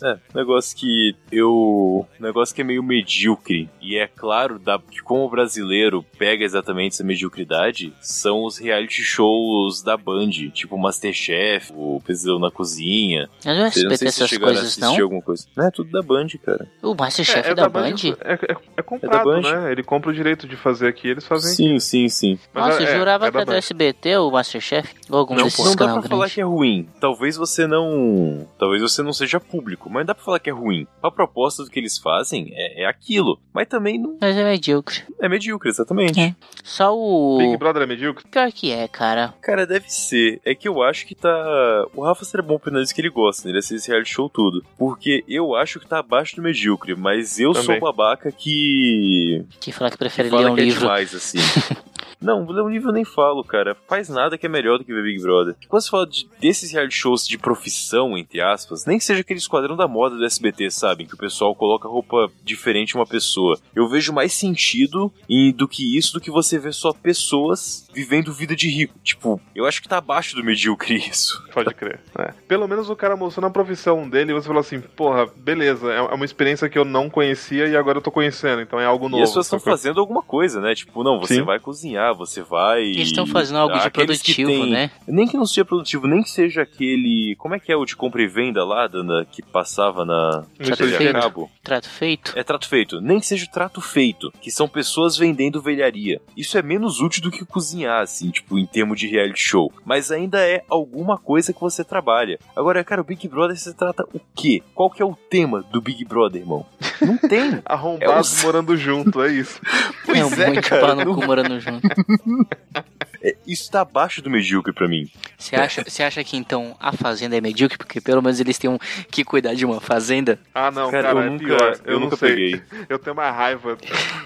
É, negócio que eu. Negócio que é meio medíocre. E é claro da, que, como o brasileiro pega exatamente essa mediocridade, são os reality shows da Band, tipo Masterchef, o Pesadelo na Cozinha. Mas não é Eu não SBT sei se essas chegaram a coisas, assistir não? alguma coisa. Não, é tudo da Band, cara. O Masterchef é, da da Band? É, é, é comprado, Band. né? Ele compra o direito de fazer aqui, eles fazem. Sim, sim, sim. Mas Nossa, é- eu jurava é que era do. SBT ou Masterchef. Ou algum Não, desses. Não dá pra falar grandes. que é ruim. Talvez você não. Talvez você não seja público, mas dá pra falar que é ruim. A proposta do que eles fazem é, é aquilo. Mas também não Mas é medíocre. é medíocre, exatamente. É. Só o. Big Brother é medíocre? Pior que é, cara. Cara, deve ser. É que eu acho que tá. O Rafa seria bom pra isso que ele gosta, né? Ele assiste esse reality show tudo. Porque eu acho que tá abaixo do medíocre, mas eu sou Também. o babaca que. Que fala que que prefere ler fala um que é livro. demais, assim. Não, livro eu nem falo, cara. Faz nada que é melhor do que ver Big Brother. Quando você fala de, desses reality shows de profissão, entre aspas, nem que seja aquele esquadrão da moda do SBT, sabe? Que o pessoal coloca roupa diferente uma pessoa. Eu vejo mais sentido em, do que isso, do que você ver só pessoas vivendo vida de rico. Tipo, eu acho que tá abaixo do medíocre isso. Pode crer. É. Pelo menos o cara mostrando a profissão dele e você falou assim, porra, beleza, é é uma experiência que eu não conhecia e agora eu tô conhecendo, então é algo novo. e as pessoas estão fazendo alguma coisa, né? Tipo, não, você Sim. vai cozinhar, você vai. Eles estão fazendo algo de produtivo, têm- né? Nem que não seja produtivo, nem que seja aquele. Como é que é o de compra e venda lá, Dana, que passava na Trato feito. cabo? Trato feito. É trato feito. Nem que seja o trato feito, que são pessoas vendendo velharia. Isso é menos útil do que cozinhar, assim, tipo, em termos de reality show. Mas ainda é alguma coisa que você trabalha. Agora, cara, o Big Brother você trata o quê? Qual que é o tema do Big Brother, irmão? Não tem. Arrombados É o- morando junto, é isso. Pois é, um é, monte de cara, pau no não- morando junto. É, isso tá abaixo do medíocre pra mim. Você acha, você acha que então a fazenda é medíocre? Porque pelo menos eles têm um, que cuidar de uma fazenda? Ah, não, Cara, cara, eu é nunca, pior. eu Eu, não nunca sei. peguei. Eu tenho uma raiva.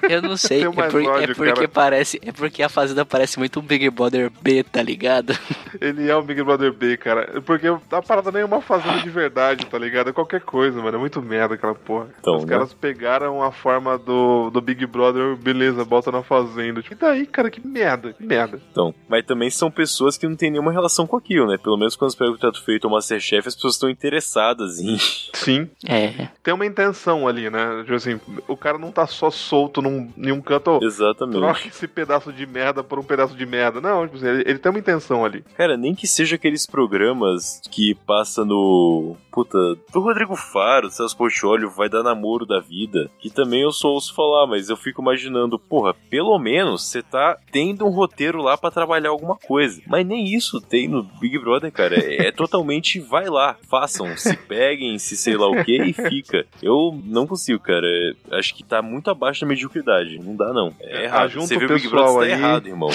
Eu não sei. Tenho é, por- é ódio, porque cara. parece. É porque a fazenda parece muito um Big Brother B, tá ligado? Ele é o Big Brother B, cara. Porque a parada nem é uma fazenda de verdade, tá ligado? É qualquer coisa, mano. É muito merda aquela porra. Então, Os né? caras pegaram a forma do, do Big Brother, beleza, bota na fazenda. Tipo, e daí, cara, que merda, que merda. Então, mas também são pessoas que não têm nenhuma relação com aquilo, né? Pelo menos quando você pega o trato feito ou Masterchef, as pessoas estão interessadas em. Sim, É. tem uma intenção ali, né? Tipo assim, o cara não tá só solto num, em um canto, Exatamente. troca esse pedaço de merda por um pedaço de merda. Não, tipo assim, ele, ele tem uma intenção ali. Cara, nem que seja aqueles programas que passa no. Puta, do Rodrigo Faro, Celso Portiolio, vai dar namoro da vida. Que também eu só ouço falar, mas eu fico imaginando, porra, pelo menos você tá tendo um roteiro lá pra trabalhar alguma coisa. Mas nem isso tem no Big Brother, cara. É, é totalmente vai lá, façam, se peguem, se sei lá o que e fica. Eu não consigo, cara. Acho que tá muito abaixo da mediocridade. Não dá, não. É errado. Junto Você o vê o Big Brother, tá aí- errado, irmão.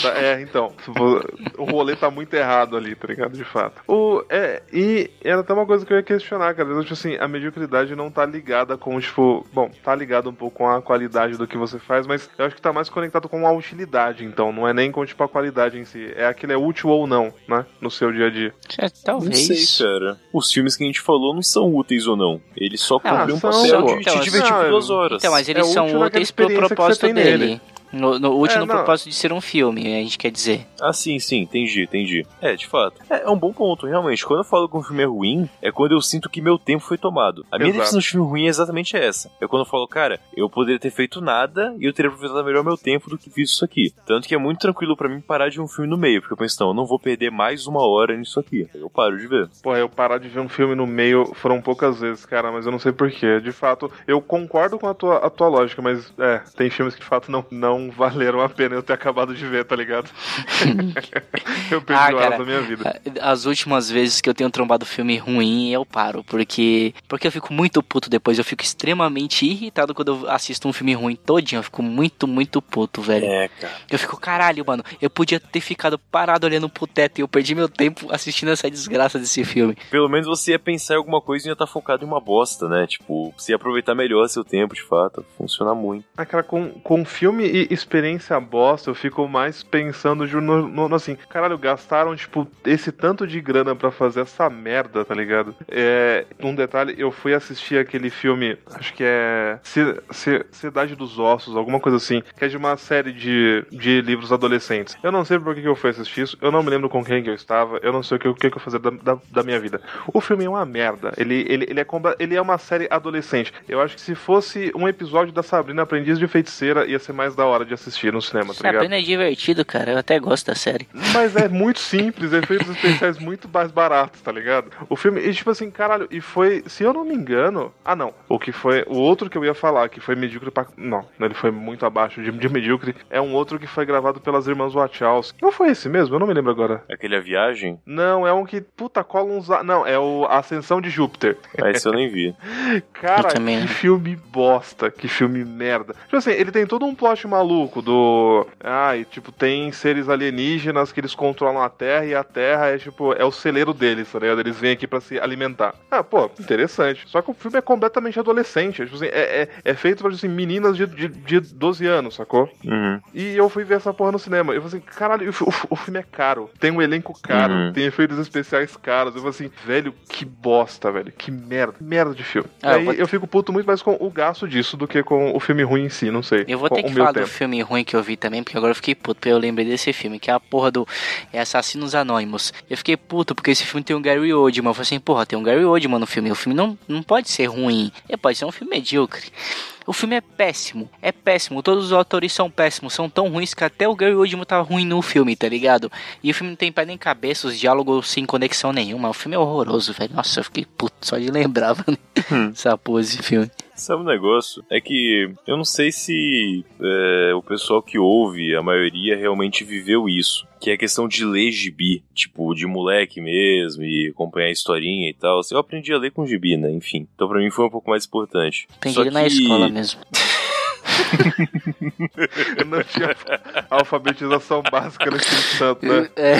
Tá, É, então, o rolê tá muito errado ali, tá ligado? De fato. O, é, e era até uma coisa que eu ia questionar, cara. Tipo assim, a mediocridade não tá ligada com, tipo, bom, tá ligada um pouco com a qualidade do que você faz, mas eu acho que tá mais conectado com a utilidade, então. Não é nem com, tipo, a qualidade em si. É aquilo é útil ou não, né? No seu dia a dia. É, Não talvez. sei, cara. Os filmes que a gente falou não são úteis ou não. Eles só Ah, cumprem um são, papel de Então, te divertir não, por duas horas. Então, mas eles É são úteis pro que propósito dele. nele. No, no útil É, no propósito de ser um filme, a gente quer dizer. Ah, sim, sim, entendi, entendi. É, de fato. É, é um bom ponto, realmente. Quando eu falo que um filme é ruim, é quando eu sinto que meu tempo foi tomado. A minha Exato. definição de filme ruim é exatamente essa. É quando eu falo, cara, eu poderia ter feito nada e eu teria aproveitado melhor meu tempo do que fiz isso aqui. Tanto que é muito tranquilo pra mim parar de ver um filme no meio, porque eu penso, não, eu não vou perder mais uma hora nisso aqui. Eu paro de ver. Pô, eu parar de ver um filme no meio foram poucas vezes, cara, mas eu não sei porquê. De fato, eu concordo com a tua, a tua lógica, mas é, tem filmes que de fato não, não valeram a pena eu ter acabado de ver, tá ligado? eu perdi Ah, horas cara. da minha vida. As últimas vezes que eu tenho trombado filme ruim, eu paro, porque porque eu fico muito puto depois, eu fico extremamente irritado quando eu assisto um filme ruim todinho, eu fico muito, muito puto, velho. É, cara. Eu fico, caralho, mano, eu podia ter ficado parado olhando pro teto e eu perdi meu tempo assistindo essa desgraça desse filme. Pelo menos você ia pensar em alguma coisa e ia estar focado em uma bosta, né? Tipo, você ia aproveitar melhor seu tempo, de fato. Funciona muito. Ah, cara, com, com filme e experiência bosta, eu fico mais pensando no, no- assim, caralho, gastaram, tipo, esse tanto de grana pra fazer essa merda, tá ligado? É, um detalhe, eu fui assistir aquele filme, acho que é Ci- Ci- Cidade dos Ossos, alguma coisa assim, que é de uma série de, de livros adolescentes. Eu não sei por que que eu fui assistir isso, eu não me lembro com quem que eu estava, eu não sei o que, o que eu fazia da, da, da minha vida. O filme é uma merda, ele, ele, ele, é, ele é uma série adolescente. Eu acho que se fosse um episódio da Sabrina Aprendiz de Feiticeira, ia ser mais da hora de assistir no cinema, tá ligado? Sabrina é divertido, cara, eu até gosto da série. Mas é muito simples, efeitos especiais muito mais baratos, tá ligado? O filme, e tipo assim, caralho, e foi, se eu não me engano, ah não, o que foi, o outro que eu ia falar, que foi medíocre pra, não, ele foi muito abaixo de, de medíocre, é um outro que foi gravado pelas irmãs Wachowski. Não foi esse mesmo? Eu não me lembro agora. Aquele A Viagem, Não, é um que, puta, cola uns, não, é o Ascensão de Júpiter. mas esse eu nem vi. Cara, que filme bosta, que filme merda. Tipo assim, ele tem todo um plot maluco do. Ai, tipo, tem seres alienígenas que eles controlam a Terra e a Terra é tipo, é o celeiro deles, tá ligado? Eles vêm aqui pra se alimentar. Ah, pô, interessante. Só que o filme é completamente adolescente. Tipo assim, é, é, é feito pra assim, meninas de, de, de 12 anos, sacou? Uhum. E eu fui ver essa porra no cinema. Eu falei assim, caralho, o, o- o filme é caro. Tem um elenco caro, Uhum. tem efeitos especiais caros. Eu falei assim, velho, que bosta, velho. Que merda. Merda de filme. Ah, eu Aí vou- eu fico puto muito mais com o gasto disso do que com o filme ruim em si, não sei. Eu vou com ter o que meu falar tempo. do filme ruim que eu vi também, porque agora eu fiquei puto, porque eu lembrei desse filme, que é a porra do é Assassinos Anônimos. Eu fiquei puto, porque esse filme tem um Gary Oldman. Eu falei assim, porra, tem um Gary Oldman no filme. O filme não, não pode ser ruim. Ele pode ser um filme medíocre. O filme é péssimo, é péssimo. Todos os atores são péssimos, são tão ruins que até o Gary Oldman tá ruim no filme, tá ligado? E o filme não tem pé nem cabeça, os diálogos sem conexão nenhuma. O filme é horroroso, velho. Nossa, eu fiquei puto só de lembrar, mano. Essa porra desse filme. Sabe um negócio? É que eu não sei se é, o pessoal que ouve, a maioria, realmente viveu isso. Que é a questão de ler gibi, tipo, de moleque mesmo, e acompanhar a historinha e tal. Eu aprendi a ler com gibi, né? Enfim. Então pra mim foi um pouco mais importante. Aprendi Só ele na que- escola mesmo. Eu não tinha alfabetização básica no Espírito Santo, né? É.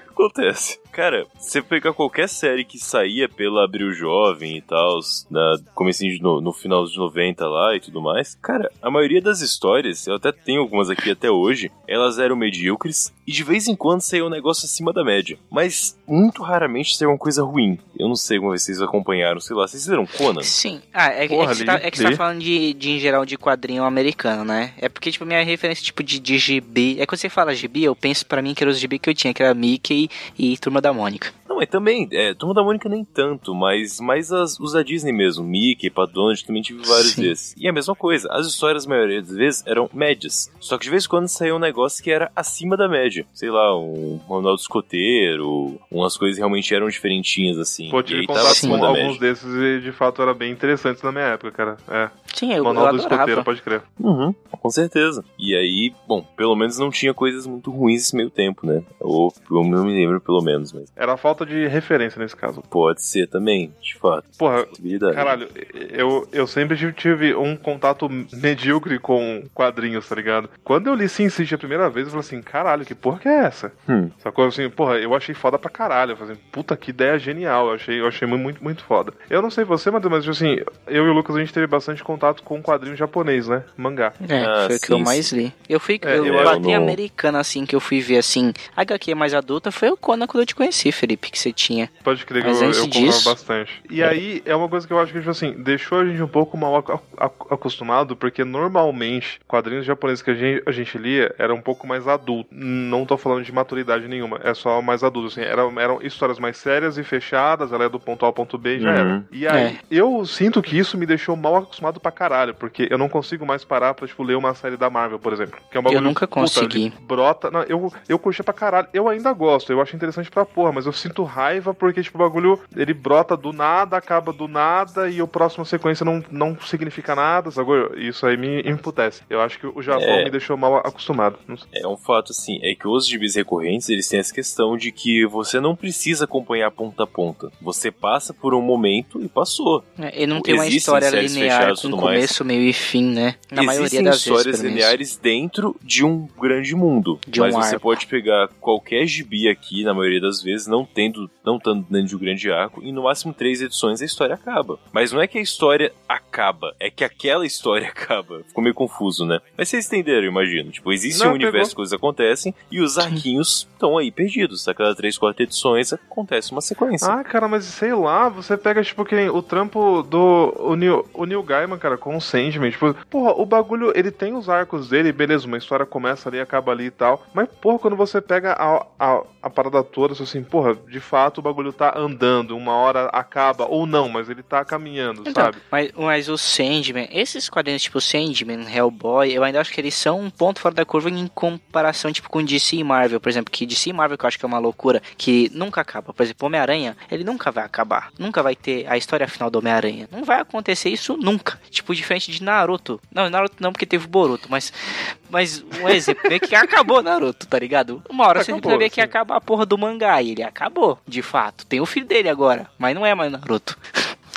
Acontece. Cara, você pegar qualquer série que saía pela Abril Jovem e tal, na comecinho de no, no final dos 90 lá e tudo mais, cara, a maioria das histórias, eu até tenho algumas aqui até hoje, elas eram medíocres e de vez em quando saiu um negócio acima da média. Mas muito raramente saiu uma coisa ruim. Eu não sei como vocês acompanharam, sei lá, vocês viram Conan? Sim. Ah, é, que- é Porra, que você tá, é que você tá falando de, de, em geral, de quadrinho americano, né? É porque, tipo, minha referência, tipo, de, de gibi... É quando você fala gibi, eu penso pra mim que era os gibi que eu tinha, que era Mickey e Turma da Mônica. Não, mas também, é, Turma da Mônica nem tanto, mas mais as, os da Disney mesmo, Mickey, Pat Donald, também tive vários Sim. desses. E a mesma coisa, as histórias, a maioria das vezes, eram médias. Só que de vez em quando saía um negócio que era acima da média. Sei lá, um Ronaldo Escoteiro, umas coisas realmente eram diferentinhas, assim. Pô, tive contato acima com da alguns média. desses e de fato era bem interessantes na minha época, cara. É. Sim, eu, eu Manual do adorava. escoteiro, pode crer. Uhum, com certeza. E aí, bom, pelo menos não tinha coisas muito ruins esse meio tempo, né? Ou eu não me lembro, pelo menos, mas Era a falta de referência nesse caso. pode ser também, de fato. Porra. Caralho, eu, eu sempre tive- um contato medíocre com quadrinhos, tá ligado? Quando eu li Sin City a primeira vez, eu falei assim, caralho, que porra que é essa? Hum. Sacou? Assim, porra, eu achei foda pra caralho. Eu falei assim, puta, que ideia genial. Eu achei, eu achei mu- muito, muito foda. Eu não sei você, Matheus, mas assim, eu e o Lucas, a gente teve bastante contato com quadrinho japonês, né? Mangá. É, Ah, foi o que eu mais li. Eu fui, É, eu, eu bati não- americana, assim, que eu fui ver, assim, a HQ mais adulta foi o Conan quando eu te conheci, Felipe, que você tinha. Pode crer que Mas eu, antes eu disso- bastante. E aí, é uma coisa que eu acho que, tipo assim, deixou a gente um pouco mal ac- ac- acostumado, porque normalmente, quadrinhos japoneses que a gente, a gente lia era um pouco mais adulto. Não tô falando de maturidade nenhuma, é só mais adulto, assim. Eram, eram histórias mais sérias e fechadas, ela é do ponto A ao ponto B e já Uhum. era. E aí, É. eu sinto que isso me deixou mal acostumado pra caralho, porque eu não consigo mais parar pra, tipo, ler uma série da Marvel, por exemplo. Que é um bagulho, nunca puta, consegui. brota. Não, eu, eu curtia pra caralho. Eu ainda gosto, eu acho interessante pra porra, mas eu sinto raiva porque, tipo, o bagulho ele brota do nada, acaba do nada e o próximo sequência não, não significa nada, sacou? Isso aí me emputece. Eu acho que o Japão É. me deixou mal acostumado. É um fato, assim, é que os gibis recorrentes, eles têm essa questão de que você não precisa acompanhar ponta a ponta. Você passa por um momento e passou. É, Ele não tem uma história linear e com começo, meio e fim, né? Na maioria Existem das histórias vezes, lineares dentro de um grande mundo. De mas um você arco. pode pegar qualquer gibi aqui, na maioria das vezes, não tendo, não estando dentro de um grande arco, e no máximo três edições a história acaba. Mas não é que a história acaba, é que aquela história acaba. Ficou meio confuso, né? Mas vocês entenderam, imagino. Tipo, existe Não, um universo pegou. que coisas acontecem e os arquinhos estão aí perdidos. A cada três, quatro edições acontece uma sequência. Ah, cara, mas sei lá, você pega, tipo, que o trampo do o Neil, o Neil Gaiman, cara, com o Sandman, tipo, porra, o bagulho, ele tem os arcos dele, beleza, uma história começa ali, acaba ali e tal, mas, porra, quando você pega a, a, a parada toda, assim, porra, de fato o bagulho tá andando, uma hora acaba, ou não, mas ele tá caminhando, Então, sabe? mas, mas o Sandman, esses quadrinhos tipo Sandman, Hellboy, eu ainda acho que eles são um ponto fora da curva em comparação tipo com DC e Marvel, por exemplo, que DC e Marvel que eu acho que é uma loucura, que nunca acaba. Por exemplo, Homem-Aranha, ele nunca vai acabar. Nunca vai ter a história final do Homem-Aranha. Não vai acontecer isso nunca. Tipo, diferente de Naruto. Não, Naruto não, porque teve o Boruto, mas mas um exemplo é que acabou Naruto, tá ligado? Uma hora você Acabou, vai ver que sim. acaba a porra do mangá e ele acabou, de fato. Tem o filho dele agora, mas não é mais Naruto.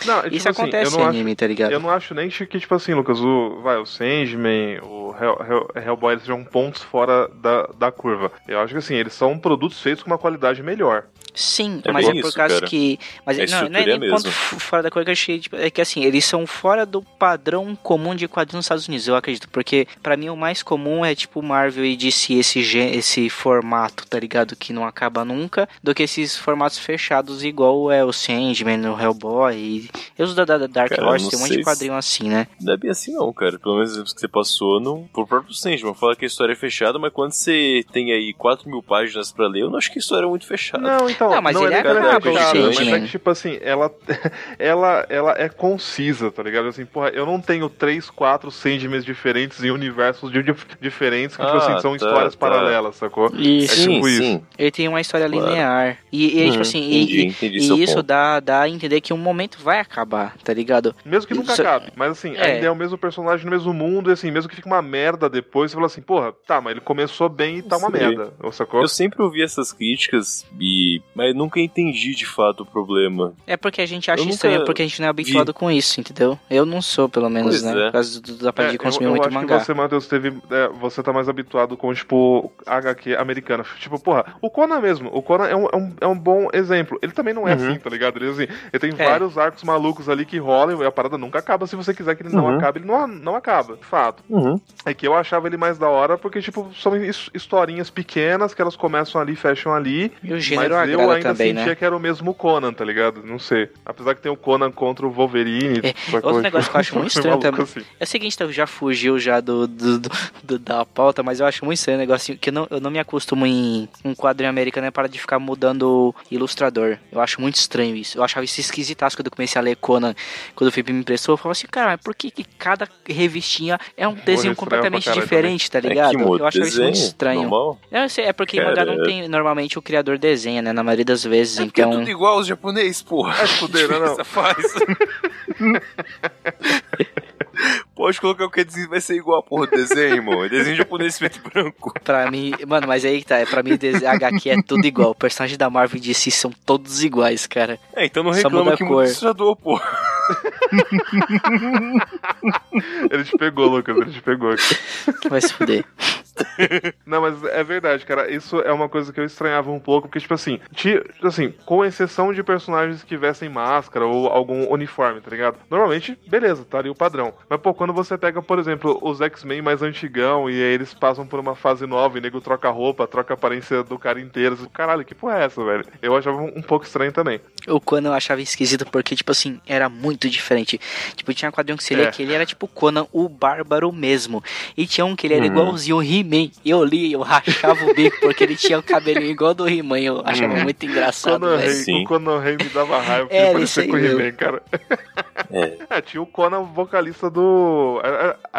Não, é, tipo Isso assim, acontece eu em não anime, tá ligado? Eu não acho nem que, tipo assim, Lucas, o, vai, o Sandman, o Hell, Hell, Hellboy, eles sejam pontos fora da, da curva. Eu acho que, assim, eles são produtos feitos com uma qualidade melhor. Sim, É mas é por isso, causa cara. que. Mas A não, não é nem é a ponto fora da coisa que eu achei. tipo, é que assim, eles são fora do padrão comum de quadrinhos nos Estados Unidos, eu acredito. Porque pra mim o mais comum é tipo Marvel e DC, esse, esse formato, tá ligado? Que não acaba nunca, do que esses formatos fechados, igual é o Sandman, o Hellboy. E eu uso da, da da Dark Cara, Horse, não tem um monte de quadrinho assim, né? Não é bem assim não, cara. Pelo menos os que você passou no... Por próprio Sandman. Fala que a história é fechada, mas quando você tem aí 4 mil páginas pra ler, eu não acho que a história é muito fechada. Não, então. Não, mas ele é que ela acaba, fechada, gente, mas é né? que, tipo assim, ela, ela, ela é concisa, tá ligado? Assim, porra, eu não tenho três, quatro Sandmans diferentes em universos de- dif- diferentes que, tipo Ah, assim, são tá, histórias tá. paralelas, sacou? Isso. É tipo isso. sim. Ele tem uma história Claro. linear. E, e, tipo Uhum, assim, entendi, e, e- entendi e isso ponto. dá, dá a entender que um momento vai acabar, tá ligado? Mesmo que nunca Isso- acabe. Mas assim, É. ainda é o mesmo personagem no mesmo mundo, e assim, mesmo que fique uma merda depois, você fala assim, porra, tá, mas ele começou bem e tá uma merda. Ou sacou? Eu sempre ouvi essas críticas, e... mas nunca entendi de fato o problema. É porque a gente acha estranho, porque a gente não é habituado com isso, entendeu? Eu não sou, pelo menos, Pois né? é. Por causa do, da parte É, de consumir eu, eu muito acho mangá. que você, Matheus, teve. é, você tá mais habituado com, tipo, HQ americana. Tipo, porra, o Conan mesmo. O Conan é um, é um, é um bom exemplo. Ele também não é Uhum. assim, tá ligado? Ele, assim, ele tem É. vários arcos malucos ali que rolam e a parada nunca acaba. Se você quiser que ele não Uhum. acabe, ele não, não acaba, de fato. Uhum. É que eu achava ele mais da hora porque, tipo, são his- historinhas pequenas que elas começam ali, fecham ali. E o gênero mas eu, eu ainda também, sentia né? que era o mesmo Conan, tá ligado? Não sei. Apesar que tem o Conan contra o Wolverine. É, outro negócio que eu acho muito estranho também. assim. É o seguinte, já fugiu já do, do- do- do- da pauta, mas eu acho muito estranho o negocinho que eu não, eu não me acostumo em um quadrinho americano é para de ficar mudando ilustrador. Eu acho muito estranho isso. Eu achava isso esquisitaço quando eu comecei a ler Conan, quando o Felipe me emprestou. Eu falava assim, cara, mas por que, que cada revistinha é um desenho completamente diferente, tá É ligado? que muda eu achava isso muito estranho. normal. Eu sei, é porque em mangá não tem. Normalmente o criador desenha, né? Na maioria das vezes. É porque é então. tudo igual os japonês, porra. É fuder, né, não? Faz. Pode colocar o que desenho vai ser igual a porra do desenho, irmão. É desenho japonês preto e branco. Pra mim, mano, mas aí que tá, pra mim des- HQ é tudo igual. O personagem da Marvel e DC são todos iguais, cara. É, então não reclama a que cor. muda o ilustrador, porra. Ele te pegou, Lucas, ele te pegou. Vai se fuder. Não, mas é verdade, cara. Isso é uma coisa que eu estranhava um pouco, porque, tipo assim, ti- assim, com exceção de personagens que vestem máscara ou algum uniforme, tá ligado? Normalmente, beleza, tá ali o padrão. Mas, pô, quando você pega, por exemplo, os X-Men mais antigão e aí eles passam por uma fase nova e o nego troca a roupa, troca a aparência do cara inteiro. assim, Caralho, que porra é essa, velho? Eu achava um, um pouco estranho também. O Conan eu achava esquisito porque, tipo assim, era muito diferente. Tipo, tinha um quadrinho que você É. lia que ele era tipo Conan, o bárbaro mesmo. E tinha um que ele era Uhum. igualzinho o He-Man. Eu li, eu rachava o bico porque ele tinha o cabelinho igual do He-Man. Eu achava Uhum. muito engraçado, Conan. Rei, Sim. o Conan Rei me dava raiva, porque isso parecia com o. He-Man, cara. É. É, tinha o Conan vocalista do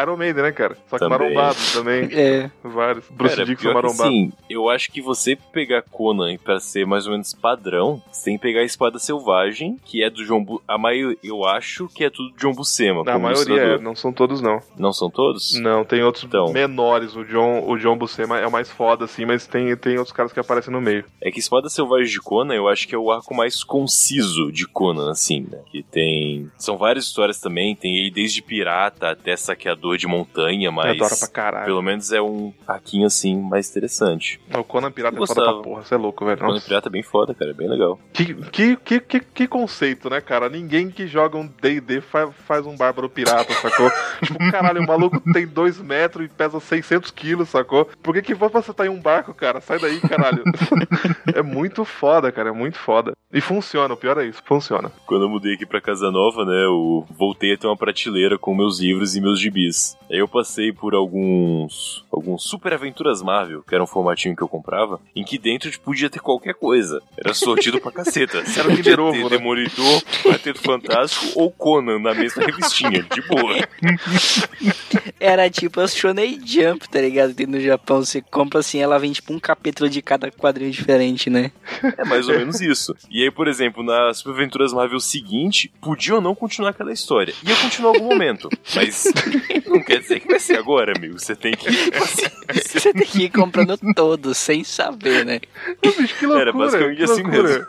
Iron- Maiden, né, cara? Só que Também. marombado também. É. Vários. Bruce Cara, Dixon marombado. assim, eu acho que você pegar Conan pra ser mais ou menos padrão, que pegar a Espada Selvagem, que é do João Bu... A maioria, eu acho que é tudo do John Buscema. Na como maioria, é, não são todos, não. Não são todos? Não, tem outros Então. menores. O John, o John Buscema é o mais foda, assim, mas tem, tem outros caras que aparecem no meio. É que Espada Selvagem de Conan, eu acho que é o arco mais conciso de Conan, assim, né? Que tem... São várias histórias também, tem ele desde pirata até saqueador de montanha, mas... Eu adoro pra caralho. Pelo menos é um arquinho, assim, mais interessante. O Conan Pirata Eu é foda pra porra, você é louco, velho. Conan Nossa. Pirata é bem foda, cara, é bem legal. Que, que, que, que, que conceito, né, cara? Ninguém que joga um D&D fa- faz um bárbaro pirata, sacou? tipo, caralho, o maluco tem 2 metros e pesa 600 quilos, sacou? Por que que você tá em um barco, cara? Sai daí, caralho. é muito foda, cara, é muito foda. E funciona, o pior é isso, funciona. Quando eu mudei aqui pra casa nova, né, eu voltei a ter uma prateleira com meus livros e meus gibis. Aí eu passei por alguns alguns Super Aventuras Marvel, que era um formatinho que eu comprava, em que dentro tipo, podia ter qualquer coisa. Era sortido pra caceta. Se era Kinder Ovo, né? Demolidor, Quarteto Fantástico ou Conan na mesma revistinha, de boa. Era tipo as Shonen Jump, tá ligado? Tem no Japão, você compra assim, ela vem tipo um capítulo de cada quadrinho diferente, né? É mais ou menos isso. E aí, por exemplo, na Super Aventuras Marvel seguinte, podia ou não continuar aquela história. Ia continuar em algum momento, mas não quer dizer que vai ser agora, amigo. Você tem que Você tem que ir comprando todos, sem saber, né? Bicho, que loucura, Era basicamente que assim mesmo.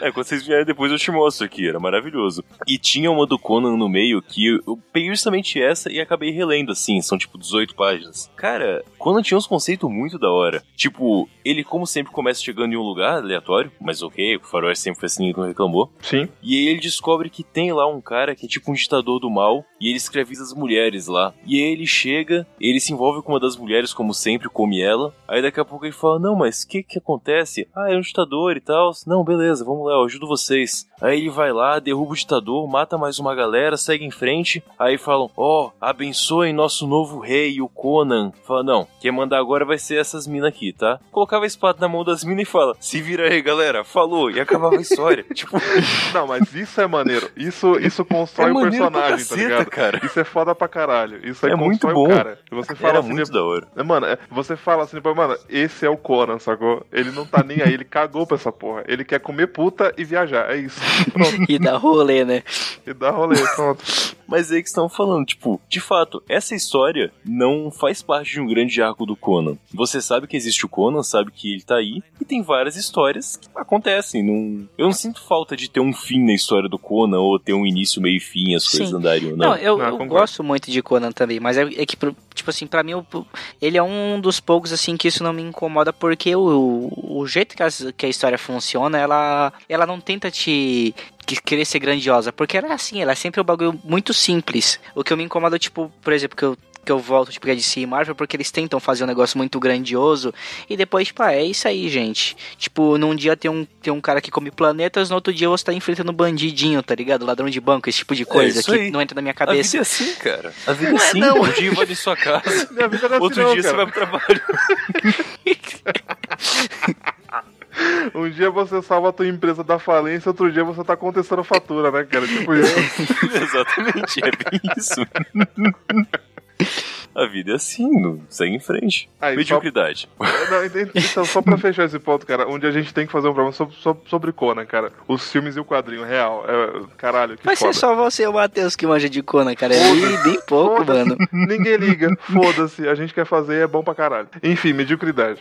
É, quando vocês vierem depois eu te mostro aqui, era maravilhoso. E tinha uma do Conan no meio que eu, peguei justamente essa e acabei relendo assim, são tipo 18 páginas. Cara, Conan tinha uns conceitos muito da hora. Tipo, ele como sempre começa chegando em um lugar aleatório, mas ok, o Faroeste sempre foi assim, não reclamou. Sim. E aí ele descobre que tem lá um cara que é tipo um ditador do mal e ele escraviza as mulheres lá. E aí ele chega, ele se envolve com uma das mulheres, como sempre, come ela. Aí daqui a pouco ele fala: Não, mas o que que acontece? Ah, é um ditador e tal. Não, beleza, vamos lá, eu ajudo vocês. Aí ele vai lá, derruba o ditador, mata mais uma galera, segue em frente. Aí falam: Ó, oh, abençoem nosso novo rei, o Conan. Fala: Não, quem mandar agora vai ser essas minas aqui, tá? Colocava a espada na mão das minas e fala: Se vira aí, galera, falou. E acabava a história. tipo, Não, mas isso é maneiro. Isso, isso constrói É o personagem, tá caceta, ligado? cara. Isso é foda pra caralho. Isso aí É muito bom. cara. Você fala era assim, muito da hora. É, Mano, é- você fala assim, pô, mano, esse é o Conan, sacou? Ele não tá nem aí, ele cagou pra essa porra. Ele quer comer puta e viajar, é isso. Pronto, E dá rolê, né? e dá rolê, pronto. Mas é aí que estão falando, tipo, de fato, essa história não faz parte de um grande arco do Conan. Você sabe que existe o Conan, sabe que ele tá aí, e tem várias histórias que acontecem. Não... Eu não sinto falta de ter um fim na história do Conan, ou ter um início, meio e fim, as Sim. coisas andariam, não. Não, eu, Não, eu gosto muito de Conan também, mas é, é que, tipo assim, pra mim, o- ele é um dos poucos, assim, que isso não me incomoda, porque o, o jeito que, as- que a história funciona, ela, ela não tenta te que- querer ser grandiosa, porque ela é assim, ela é sempre um bagulho muito simples. O que eu me incomoda, tipo, por exemplo, que eu que eu volto, tipo, é DC e Marvel, porque eles tentam fazer um negócio muito grandioso. E depois, tipo, ah, é isso aí, gente. Tipo, num dia tem um, tem um cara que come planetas, no outro dia você tá enfrentando um bandidinho, tá ligado? Ladrão de banco, esse tipo de coisa que aí. não entra na minha A vida cabeça. é assim, cara. A vida é é, assim. não. Um dia vai em sua casa, Minha vida não é assim outro não, dia você cara. vai pro trabalho. Um dia você salva a tua empresa da falência, outro dia você tá contestando fatura, né, cara? Tipo isso. Exatamente, é bem isso. A vida é assim, não segue em frente. Aí, Mediocridade. Não, ent- então, só pra fechar esse ponto, cara, um dia a gente tem que fazer um programa sobre, sobre, sobre Conan, cara. Os filmes e o quadrinho, real. É, caralho, que Vai foda. ser só você e o Matheus que manja de Conan, cara. É bem, bem pouco, mano. Ninguém liga, foda-se. A gente quer fazer e é bom pra caralho. Enfim, mediocridade.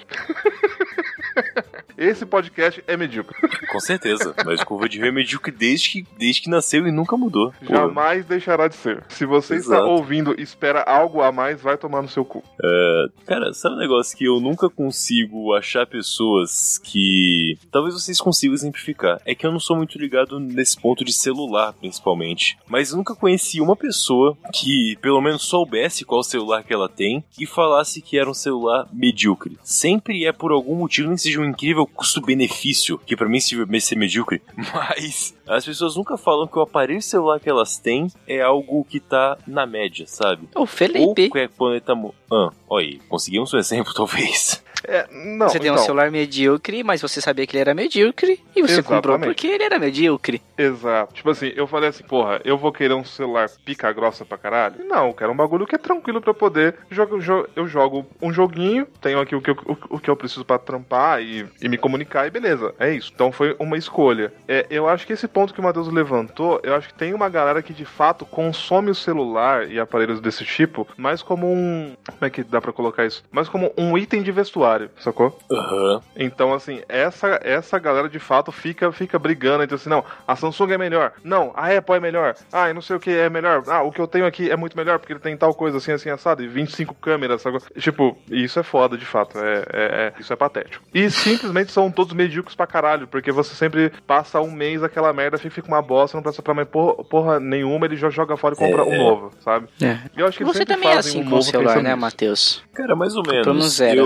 Esse podcast é medíocre. Com certeza. Mas curva de rio é medíocre desde que, desde que nasceu e nunca mudou. Pô, Jamais deixará de ser. Se você está Exato. ouvindo e espera algo a mais, vai tomar no seu cu. Cara, sabe um negócio que eu nunca consigo achar pessoas que. Talvez vocês consigam exemplificar. É que eu não sou muito ligado nesse ponto de celular, principalmente. Mas nunca conheci uma pessoa que pelo menos soubesse qual celular que ela tem e falasse que era um celular medíocre. Sempre é por algum motivo, nem seja um incrível custo-benefício, que pra mim ser medíocre. Mas as pessoas nunca falam que o aparelho celular que elas têm é algo que tá na média, sabe? O Ou Felipe. que é planeta. mo- Ah, olha aí, conseguimos um exemplo, talvez. É, não, você tem um então, celular medíocre, mas você sabia que ele era medíocre. E você comprou Exatamente. porque ele era medíocre. Exato. Tipo assim, eu falei assim, porra, eu vou querer um celular pica grossa pra caralho? Não, eu quero um bagulho que é tranquilo pra poder. Jogo, jo- eu jogo um joguinho, tenho aqui o que eu, o, o que eu preciso pra trampar e, e me comunicar e beleza. É isso. Então foi uma escolha. É, eu acho que esse ponto que o Matheus levantou, eu acho que tem uma galera que de fato consome o celular e aparelhos desse tipo mais como um. Como é que dá pra colocar isso? Mais como um item de vestuário, sacou? Aham. Então, assim, essa, essa galera de fato fica, fica brigando entre assim, não, a Samsung é melhor, não, a Apple é melhor, ah, e não sei o que é melhor, ah, o que eu tenho aqui é muito melhor porque ele tem tal coisa assim, assim, assado, e 25 câmeras, sabe? Tipo, isso é foda de fato, é, é- é- isso é patético. E simplesmente são todos medíocres pra caralho, porque você sempre passa um mês aquela merda, fica fica uma bosta, não presta pra mais porra, porra nenhuma, ele já joga fora e compra um É. novo, sabe? É. E eu acho que Você também é assim um com o celular, né. Matheus? Cara, mais ou menos. zero.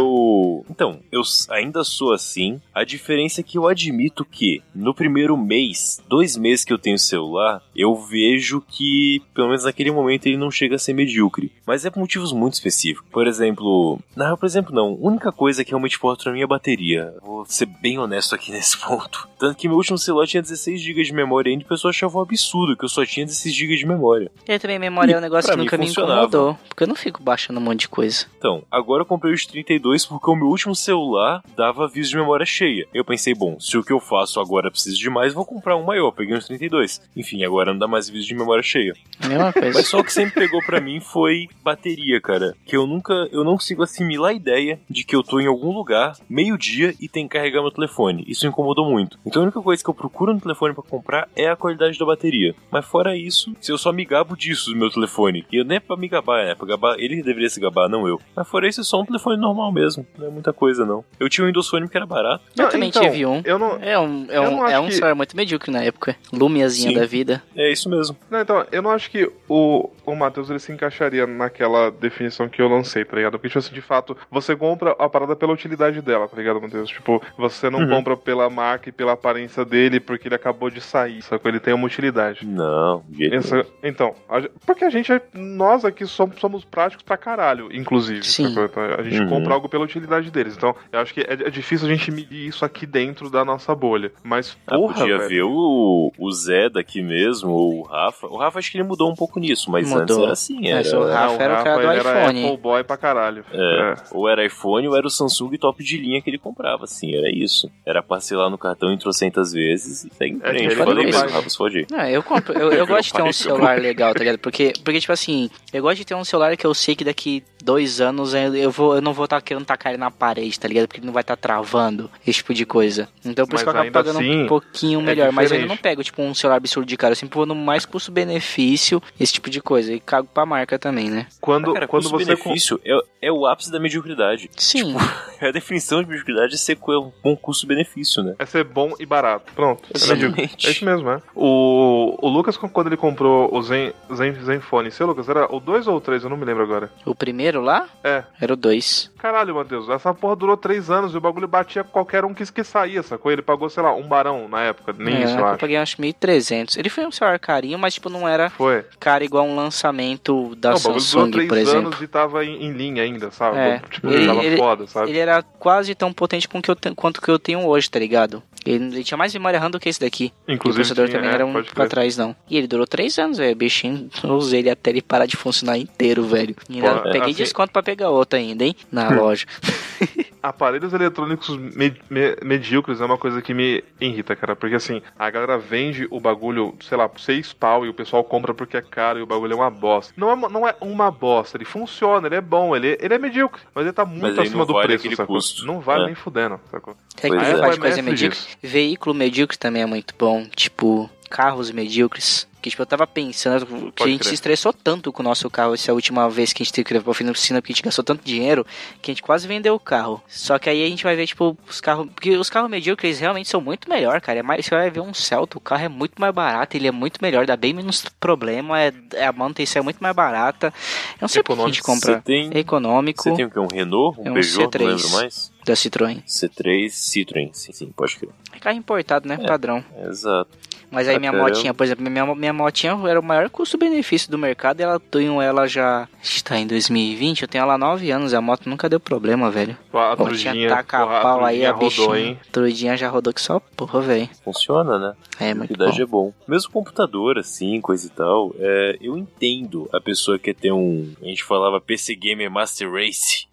Eu. Então, eu ainda sou assim. A diferença é que eu admito que no primeiro mês, dois meses que eu tenho celular, eu vejo que, pelo menos naquele momento, ele não chega a ser medíocre. Mas é por motivos muito específicos. Por exemplo. Não, por exemplo, não. A única coisa que realmente importa pra mim é a bateria. Vou ser bem honesto aqui nesse ponto. Tanto que meu último celular tinha 16 GB de memória ainda e o pessoal achava um absurdo que eu só tinha 16 GB de memória. E também memória é um negócio pra que nunca me incomodou. Porque eu não fico baixando um monte de coisa. Então, agora eu comprei os 32 porque o meu último celular dava aviso de memória cheia. Eu pensei, bom, se o que eu faço agora precisa de mais, vou comprar um maior. Peguei uns 32. Enfim, agora não dá mais aviso de memória cheia. Mesma coisa. Mas só o que sempre pegou pra mim foi bateria, cara. Que eu nunca, eu não consigo assimilar a ideia de que eu tô em algum lugar, meio-dia, e tem que carregar meu telefone. Isso incomodou muito. Então a única coisa que eu procuro no telefone pra comprar é a qualidade da bateria. Mas fora isso, se eu só me gabo disso do meu telefone, e eu nem é pra me gabar, né? Pra gabar, ele deveria se gabar, não eu. Mas fora isso, é só um telefone normal mesmo. Não é muita coisa, não. Eu tinha um Windows Phone que era barato. Eu Não, também então, tive um. Eu não, É um, é Eu um, não é um que- celular muito medíocre na época. Lumiazinha Sim. da vida. É isso mesmo. Não, então, eu não acho que o, o Matheus ele se encaixaria naquela definição que eu lancei, tá ligado? Porque, tipo assim, de fato, você compra a parada pela utilidade dela, tá ligado, Matheus? Tipo, você não Uhum. compra pela marca e pela aparência dele porque ele acabou de sair, sacou? Ele tem uma utilidade. Não, jeito Essa- então, a porque a gente, é- nós aqui somos, somos práticos pra caralho, inclusive. Sim. Então, a gente Uhum. compra algo pela utilidade deles. Então, eu acho que é, é difícil a gente medir isso aqui dentro da nossa bolha. Mas, Ah, porra, podia velho. ver o, o Zé daqui mesmo, ou o Rafa. O Rafa acho que ele mudou um pouco nisso, mas antes Mudou. era assim, Mas era. o Rafa era o cara do ele era iPhone. Apple Boy pra caralho. É, ou era iPhone ou era o Samsung top de linha que ele comprava, assim, era isso. Era parcelar no cartão em trocentas vezes e segue em É, frente. ele Falei não mesmo. Rafa, se fode aí. Não, eu compro. Eu, eu gosto de ter um celular legal, tá ligado? Porque, porque, tipo assim, eu gosto de ter um celular que eu sei que daqui dois anos eu, vou, eu não vou estar tá querendo tacar ele na parede, tá ligado? Porque ele não vai estar tá travando esse tipo de coisa. Então por isso que eu acabo pagando assim, um pouquinho é melhor. Mas eu ainda não pego, tipo, um celular absurdo de cara. Eu sempre vou no mais custo-benefício, esse tipo de coisa. E cago pra marca também, né? Quando, cara, quando você. benefício é, é o ápice da mediocridade. Sim. Tipo, a definição de mediocridade é ser um bom custo-benefício, né? É ser bom e barato. Pronto. Exatamente. É, isso mesmo, é. O, o Lucas, quando ele comprou o Zen, Zen, Zenfone, seu Lucas, era o 2 ou o 3? Eu não me lembro agora. O primeiro lá? É. Era o 2. Caralho, Matheus, essa porra durou 3 anos e o bagulho batia qualquer um que, que saía, sacou? Ele pagou, sei lá, um barão na época. Nem é, isso, eu acho. Eu paguei acho 1.300. Ele foi um celular carinho, mas tipo, não era foi. caro igual um lançamento da não, Samsung, por exemplo. anos e tava em, em linha ainda, sabe? É. Tipo, ele, tava ele, foda, sabe? Ele era quase tão potente com que eu, quanto que eu tenho hoje, tá ligado? Ele, ele, tinha mais memória RAM do que esse daqui. Inclusive. o processador tinha, também é, era um pra trás, não. E ele durou 3 anos, velho. Bichinho, eu usei ele até ele parar de funcionar inteiro, velho. E ainda Pô, peguei assim... desconto pra pegar outro ainda, hein? Na loja. Aparelhos eletrônicos me, me, medíocres é uma coisa que me irrita, cara. Porque assim, a galera vende o bagulho, sei lá, por 6 pau e o pessoal compra porque é caro e o bagulho é uma bosta. Não é, não é uma bosta, ele funciona, ele é bom, ele, ele é medíocre, mas ele tá muito acima do vale preço, sacou? Custo. Não vale é. nem fudendo, sacou? É que é. faz coisa medíocre. Veículo medíocre também é muito bom, tipo, carros medíocres. Que, tipo, eu tava pensando que Pode a gente crer. se estressou tanto com o nosso carro essa última vez que a gente teve que levar pra oficina, porque a gente gastou tanto dinheiro que a gente quase vendeu o carro. Só que aí a gente vai ver, tipo, os carros. Porque os carros medíocres realmente são muito melhor, cara. É mais, você vai ver um Celta, o carro é muito mais barato, ele é muito melhor, dá bem menos problema, é, é a manutenção é muito mais barata. Eu não sei por que a gente compra. Tem, é econômico. Você tem o que? Um Renault? Um, é um Peugeot? C3. Não lembro mais. Da Citroën. C3 Citroën, sim, sim, pode crer. É carro importado, né? É, Padrão. Exato. Mas aí minha motinha, por exemplo, minha, minha motinha era o maior custo-benefício do mercado e ela tenho ela já. Está em 2020, eu tenho ela há 9 anos, a moto nunca deu problema, velho. A trudinha, taca a pau aí, a rodou, hein? Trudinha já rodou que só porra, velho. Funciona, né? É, muito bom. é bom. Mesmo computador, assim, coisa e tal, é, eu entendo a pessoa que ter um. A gente falava PC Gamer Master Race.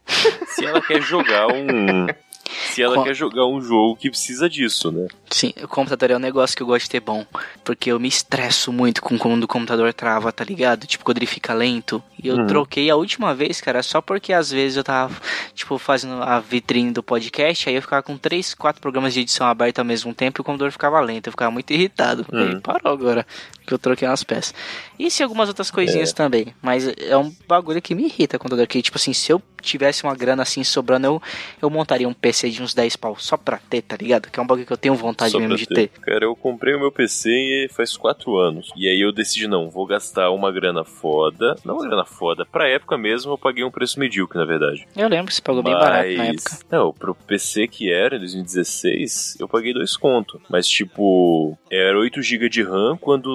Se ela quer jogar um, se ela Com... quer jogar um jogo que precisa disso, né? Sim, o computador é um negócio que eu gosto de ter bom. Porque eu me estresso muito com quando o computador trava, tá ligado? Tipo, quando ele fica lento. E eu uhum. troquei a última vez, cara, só porque às vezes eu tava, tipo, fazendo a vitrine do podcast, aí eu ficava com três, quatro programas de edição abertos ao mesmo tempo e o computador ficava lento. Eu ficava muito irritado. Uhum. parou agora que eu troquei umas peças. E se algumas outras coisinhas é. também. Mas é um bagulho que me irrita o computador. Que, tipo assim, se eu tivesse uma grana assim sobrando, eu, eu montaria um PC de uns 10 pau só pra ter, tá ligado? Que é um bagulho que eu tenho vontade só mesmo de ter. ter. Cara, eu comprei o meu PC faz 4 anos. E aí eu decidi, não, vou gastar uma grana foda. Não uma grana foda. Pra época mesmo, eu paguei um preço medíocre, na verdade. Eu lembro, você pagou Mas... bem barato na época. Não, pro PC que era, em 2016, eu paguei dois conto. Mas, tipo, era 8 GB de RAM quando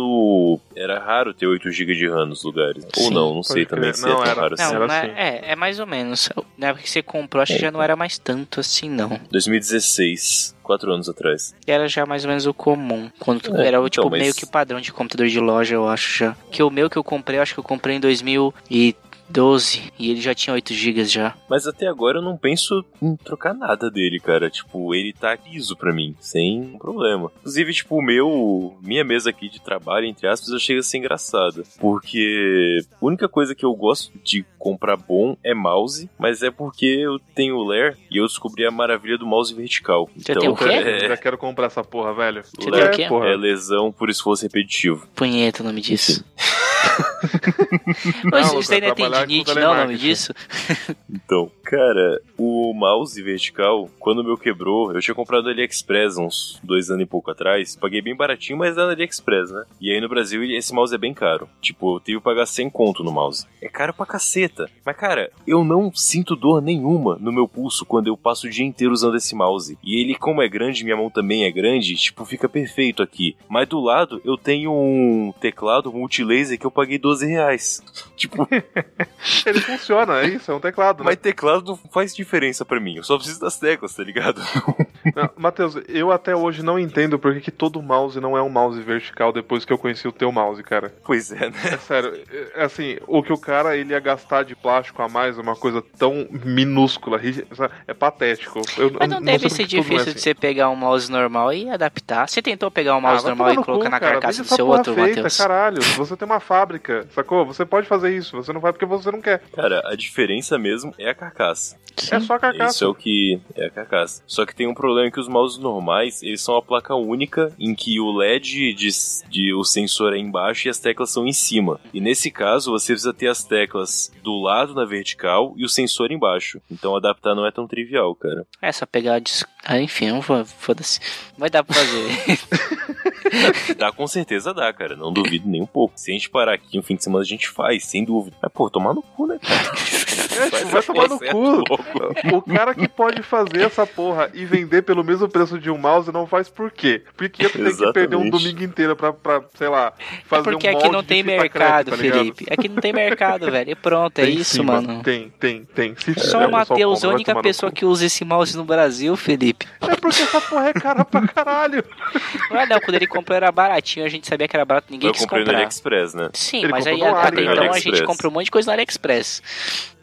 era raro ter 8 GB de RAM nos lugares. Sim, Ou não, não sei também se não, é era, raro assim. Não, assim. É, é mais ou menos. Na época que você comprou, acho é, que já não era mais tanto assim, não. 2016 quatro anos atrás. E era já mais ou menos o comum. Quando é, era o tipo então, mas... meio que o padrão de computador de loja, eu acho já. Que o meu que eu comprei, eu acho que eu comprei em 2000 e 12 e ele já tinha 8 GB já. Mas até agora eu não penso em trocar nada dele, cara. Tipo, ele tá liso pra mim, sem problema. Inclusive, tipo, o meu. Minha mesa aqui de trabalho, entre aspas, eu chego a ser engraçada. Porque a única coisa que eu gosto de comprar bom é mouse, mas é porque eu tenho o Lair e eu descobri a maravilha do mouse vertical. Você então, tem o quê? É... Já quero comprar essa porra, velho. Você Lair, tem o quê? Porra. É lesão por esforço repetitivo. Punheta o nome disso. Mas não, isso aí não é tendinite, não, o nome disso? então, cara, o mouse vertical, quando o meu quebrou, eu tinha comprado no AliExpress uns dois anos e pouco atrás. Paguei bem baratinho, mas era no AliExpress, né? E aí no Brasil esse mouse é bem caro. Tipo, eu tive que pagar 100 conto no mouse. É caro pra caceta. Mas, cara, eu não sinto dor nenhuma no meu pulso quando eu passo o dia inteiro usando esse mouse. E ele, como é grande, minha mão também é grande, tipo, fica perfeito aqui. Mas do lado eu tenho um teclado multilaser que eu paguei 12 reais. Tipo. Ele funciona, é isso, é um teclado. Né? Mas teclado não faz diferença para mim. Eu só preciso das teclas, tá ligado? Matheus, eu até hoje não entendo por que, que todo mouse não é um mouse vertical depois que eu conheci o teu mouse, cara. Pois é, né? É sério, é, assim, o que o cara ele ia gastar de plástico a mais é uma coisa tão minúscula, é patético. Eu, Mas não, não deve ser difícil é assim. de você pegar um mouse normal e adaptar. Você tentou pegar um mouse ah, normal e colocar cu, na carcaça do seu outro, Matheus? Caralho, você tem uma fábrica. Sacou? Você pode fazer isso, você não vai porque você não quer. Cara, a diferença mesmo é a carcaça. É só a carcaça. Isso é o que é a carcaça. Só que tem um problema que os mouses normais, eles são a placa única em que o LED de, de o sensor é embaixo e as teclas são em cima. E nesse caso, você precisa ter as teclas do lado na vertical e o sensor embaixo. Então adaptar não é tão trivial, cara. É só pegar. Dis... Ah, enfim, eu vou. Foda-se. Vai dar pra fazer. Dá com certeza dá, cara. Não duvido nem um pouco. Se a gente parar aqui um fim de semana, a gente faz, sem dúvida. Mas, pô, tomar no cu, né, cara? É, tipo, vai tomar no cu. O cara que pode fazer essa porra e vender pelo mesmo preço de um mouse não faz por quê? Porque tu tem que perder um domingo inteiro pra, pra sei lá, fazer é porque um aqui não tem mercado, crepe, tá Felipe. Aqui não tem mercado, velho. E pronto, é tem isso, sim, mano. Tem, tem, tem. Se Só o Matheus, a única pessoa que usa esse mouse no Brasil, Felipe. É porque essa porra é cara pra caralho. Não, não, quando ele comprou era baratinho, a gente sabia que era barato, ninguém Eu quis comprei comprar. no AliExpress, né? Sim, Ele mas aí até então a gente comprou um monte de coisa no AliExpress.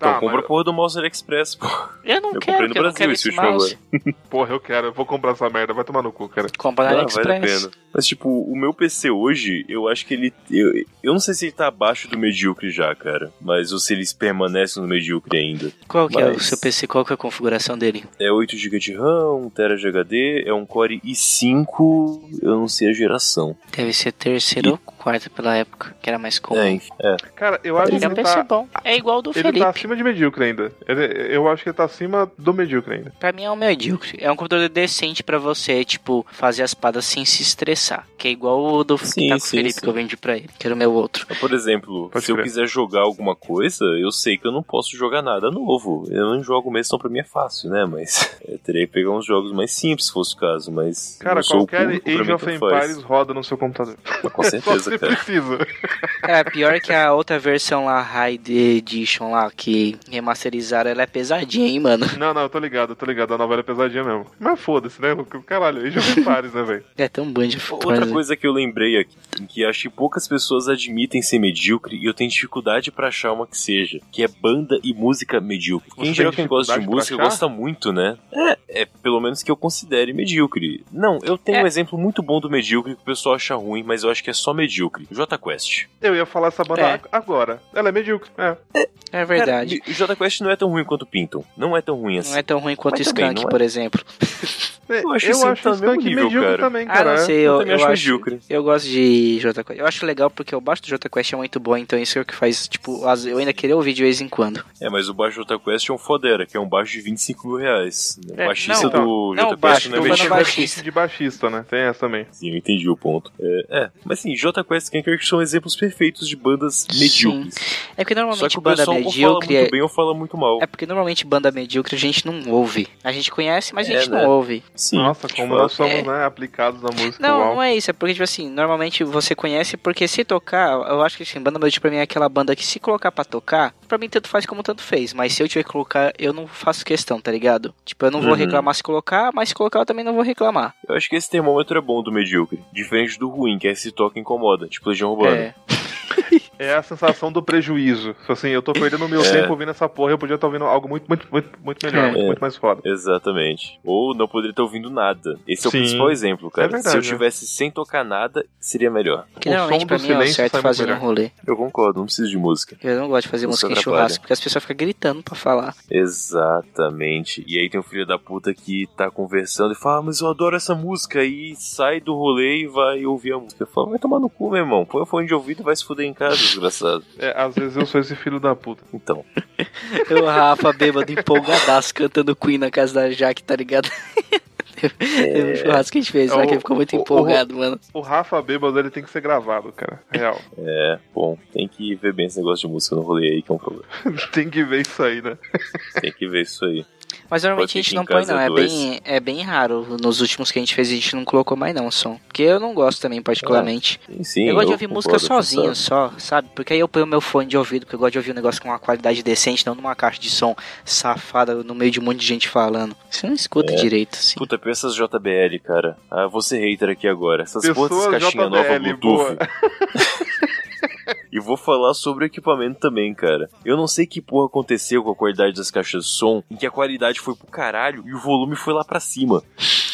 Então, Tá, compra mas- a porra do mouse no AliExpress, pô. Eu não Eu quero, comprei no Brasil quero esse último mouse. Porra, eu quero, eu vou comprar essa merda, vai tomar no cu, cara. Compra no Ah, vale a pena. Mas, tipo, o meu PC hoje, eu acho que ele. Eu, eu não sei se ele tá abaixo do medíocre já, cara. Mas ou se ele permanece no medíocre ainda. Qual que é o Mas- seu PC? Qual que é a configuração dele? É 8 GB de RAM, 1 TB de HD, é um Core i5, eu não sei a geração. Deve ser terceiro ou quarto pela época, que era mais comum. É. É. Cara, eu acho que Ele é um ele PC tá, bom. É igual do ele Felipe. tá acima de medíocre ainda. Ele- eu acho que ele tá acima do medíocre ainda. Pra mim é um medíocre. É um computador decente pra você, tipo, fazer as paradas sem se estressar. Que é igual o do Sim, que tá sim, Felipe sim. que eu vendi pra ele, que era o meu outro. Por exemplo, Pode se eu crer. quiser jogar alguma coisa, eu sei que eu não posso jogar nada novo. Eu não jogo mesmo, então pra mim é fácil, né? Mas eu teria que pegar uns jogos mais simples, se fosse o caso. Mas Cara, eu qualquer público, Age of. Empires roda no seu computador. Com Só certeza, você cara. precisa. Cara, pior que a outra versão lá, High Edition lá, que remasterizaram, ela é pesadinha, hein, mano. Não, não, eu tô ligado, eu tô ligado. A novela é pesadinha mesmo. Mas foda-se, né? Caralho, Age of Empires, né, velho? É tão band Outra coisa que eu lembrei aqui, que acho que poucas pessoas admitem ser medíocre e eu tenho dificuldade pra achar uma que seja, que é banda e música medíocre. Você Em geral, quem gosta de música gosta muito, né? É, é pelo menos que eu considere medíocre. Não, eu tenho É. um exemplo muito bom do medíocre que o pessoal acha ruim, mas eu acho que é só medíocre. J Quest. Eu ia falar essa banda É. ag- agora. Ela é medíocre. É. É verdade. Cara, J Quest não é tão ruim quanto pintam. Não é tão ruim assim. Não é tão ruim quanto Mas Skunk, não é. por exemplo. É, Eu acho eu acho tá Skunk nível, medíocre cara. também, Ah, cara. não é. sei, eu eu, eu acho acho, medíocre. eu gosto de Jota Quest. Eu acho legal porque o baixo do Jota Quest é muito bom, então isso é o que faz, tipo, as- eu ainda querer ouvir de vez em quando. É, mas o baixo J Quest é um fodera, que é um baixo de 25 mil reais. O É, baixista não, do não, J baixo, Quest tô não é medíocre. baixista. de baixista, né? Tem essa também. Sim, eu entendi o ponto. É, é. mas sim, J Quest e Skanker são exemplos perfeitos de bandas medíocres. É porque normalmente que o banda pessoal ou fala medíocre muito é, bem ou fala muito mal. é porque normalmente banda medíocre a gente não ouve. A gente conhece, mas a É, gente né? não ouve. Sim. Nossa, como nós somos, É. né, aplicados na música. Não, uau. não é isso, é porque, tipo assim, normalmente você conhece porque se tocar, eu acho que assim, banda medíocre pra mim é aquela banda que se colocar pra tocar, pra mim tanto faz como tanto fez, mas se eu tiver que colocar, eu não faço questão, tá ligado? Tipo, eu não vou Uhum. reclamar se colocar, mas se colocar eu também não vou reclamar. Eu acho que esse termômetro é bom do medíocre. Diferente do ruim, que é se toca e incomoda, tipo Legião Urbana. É. É a sensação do prejuízo. Tipo Assim, eu tô perdendo meu É. tempo ouvindo essa porra, eu podia estar ouvindo algo muito, muito, muito, muito melhor, É. muito, muito mais foda. Exatamente. Ou não poderia estar ouvindo nada. Esse é Sim. o principal exemplo, cara. É verdade, Se eu né? tivesse sem tocar nada, seria melhor. Que O normalmente som pra do mim é o certo fazer muito um rolê. Eu concordo, não preciso de música. Eu não gosto de fazer Isso música em churrasco, porque as pessoas ficam gritando pra falar. Exatamente. E aí tem um filho da puta que tá conversando e fala, ah, mas eu adoro essa música. E sai do rolê e vai ouvir a música. Fala, vai tomar no cu, meu irmão. Põe o fone de ouvido e vai se fuder em casa, desgraçado. É, às vezes eu sou esse filho da puta. Então, O Rafa bêbado empolgadaço cantando Queen na casa da Jaque, tá ligado? Teve um churrasco que a gente fez lá É, que o- ele ficou muito o- o- empolgado, mano. O Rafa bêbado, ele tem que ser gravado, cara. Real. é, bom, tem que ver bem esse negócio de música no rolê aí, que é um problema. tem que ver isso aí, né? Tem que ver isso aí. Mas normalmente a gente não põe não, é dois. bem, é bem raro. Nos últimos que a gente fez a gente não colocou mais não o som. Porque eu não gosto também particularmente. Sim, sim, eu gosto de ouvir música sozinho só, sabe? Porque aí eu ponho meu fone de ouvido, porque eu gosto de ouvir um negócio com uma qualidade decente, não numa caixa de som safada no meio de um monte de gente falando. Você não escuta É. direito, assim. Puta, pensa essas JBL, cara. Ah, vou ser hater aqui agora. Essas dessas caixinhas novas Bluetooth. E vou falar sobre o equipamento também, cara. Eu não sei que porra aconteceu com a qualidade das caixas de som, em que a qualidade foi pro caralho e o volume foi lá pra cima.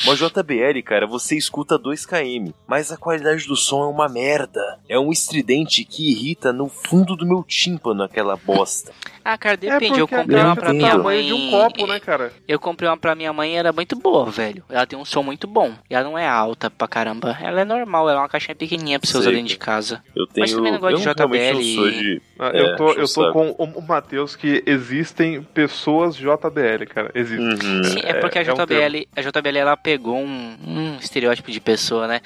Uma JBL, cara, você escuta 2 km, mas a qualidade do som é uma merda. É um estridente que irrita no fundo do meu tímpano aquela bosta. Ah, cara, depende. é eu comprei a uma pra minha mãe. de um copo, né, cara? Eu comprei uma pra minha mãe e era muito boa, velho. Ela tem um som muito bom. E ela não é alta pra caramba. Ela é normal, ela é uma caixinha pequenininha pra você usar dentro de casa. Eu tenho. Mas também não gosto eu de JBL. sou de. Ah, É, eu tô, eu tô com o, Matheus que existem pessoas JBL, cara. Existem. Uhum. Sim, é porque a é um JBL, a JBL ela pegou um, um estereótipo de pessoa, né?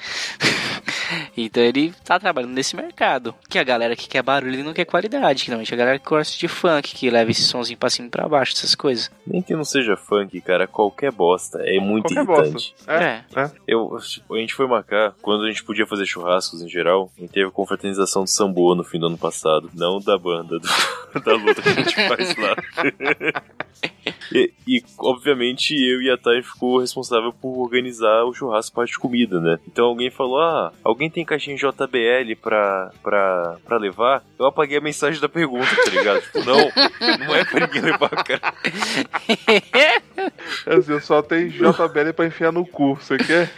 então ele tá trabalhando nesse mercado. Que a galera que quer barulho e não quer qualidade. Que normalmente a galera que gosta de funk, que leva esse sonzinho pra cima e pra baixo, essas coisas. Nem que não seja funk, cara, qualquer bosta. É muito Qualquer irritante. bosta. É, é. Eu, a gente foi marcar, quando a gente podia fazer churrascos em geral, a gente teve a confraternização do Sambo no fim do ano passado. Não da banda, do- da luta que a gente faz lá. e, e, obviamente, eu e a Thay ficou responsável por organizar o churrasco parte de comida, né? Então alguém falou, ah, alguém tem caixinha JBL pra, pra, pra levar? Eu apaguei a mensagem da pergunta, tá ligado? Tipo, não, não é pra ninguém levar, cara. Assim, eu só tenho JBL pra enfiar no cu. Você quer?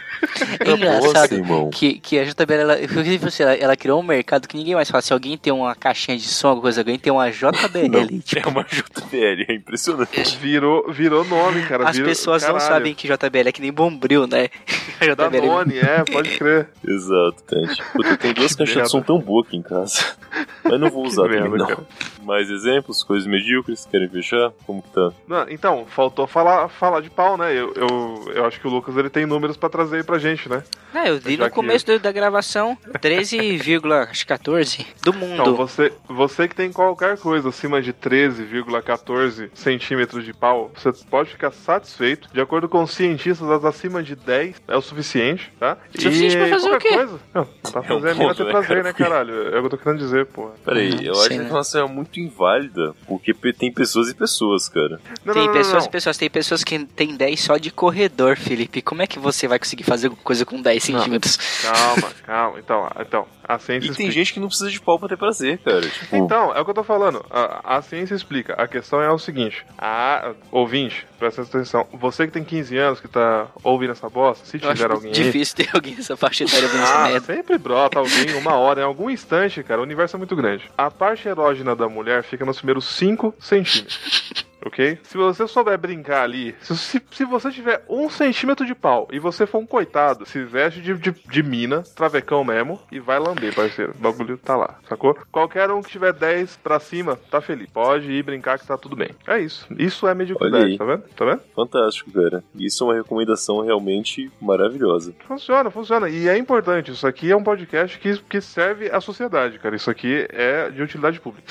É engraçado Nossa, irmão. que, que a JBL, ela, inclusive, assim, ela, ela criou um mercado que ninguém mais fala. Se alguém tem uma caixinha de som, alguma coisa, alguém tem uma JBL. Não, tipo, é uma JBL, é impressionante. Virou, virou nome, cara. as virou- pessoas não caralho. sabem que JBL é que nem Bombril, né? A JBL é Danone, é, pode crer. Exato, Tante. Puta, tenho duas caixas de som tão boas aqui em casa. Mas não vou usar Que também, merda, não. cara. Mais exemplos, coisas medíocres, querem fechar? Como que tá? Não, então, faltou falar, falar de pau, né? Eu, eu, eu acho que o Lucas ele tem números pra trazer aí pra gente, né? Ah, eu vi Já no que- começo do- da gravação 13,14 do mundo. Então, você, você que tem qualquer coisa acima de 13,14 centímetros de pau, você pode ficar satisfeito. De acordo com os cientistas, as acima de 10 é o suficiente, tá? Suficiente pra fazer o quê? coisa. Não, pra É um fazer a mina ponto, ter né, prazer, cara? né, caralho? É o que eu tô querendo dizer, porra. Peraí, eu acho que a né? informação é muito inválida, porque tem pessoas e pessoas, cara. Não, Tem não, não, pessoas não. e pessoas, tem pessoas que tem 10 só de corredor, Felipe. Como é que você vai conseguir fazer alguma coisa com 10 Não. centímetros? Calma, calma. Então, então a ciência E tem explica. gente que não precisa de pau pra ter prazer, cara. Tipo, Então, é o que eu tô falando. A, a ciência explica. A questão é o seguinte: a ouvinte, presta atenção. Você que tem 15 anos que tá ouvindo essa bosta, se Eu acho tiver alguém aí. difícil ter alguém nessa faixa etária ouvindo Ah, merda. sempre brota alguém, uma hora, em algum instante, cara. O universo é muito grande. A parte erógena da mulher fica nos primeiros 5 centímetros. Ok? Se você souber brincar ali, se, se, se você tiver um centímetro de pau e você for um coitado, se veste de, de, de mina, travecão mesmo, e vai lamber, parceiro. O bagulho tá lá, sacou? Qualquer um que tiver 10 pra cima, tá feliz. Pode ir brincar que tá tudo bem. É isso. Isso é mediocridade, aí. tá vendo? Tá vendo? fantástico, cara. Isso é uma recomendação realmente maravilhosa. Funciona, funciona. E é importante. Isso aqui é um podcast que, que serve à sociedade, cara. Isso aqui é de utilidade pública.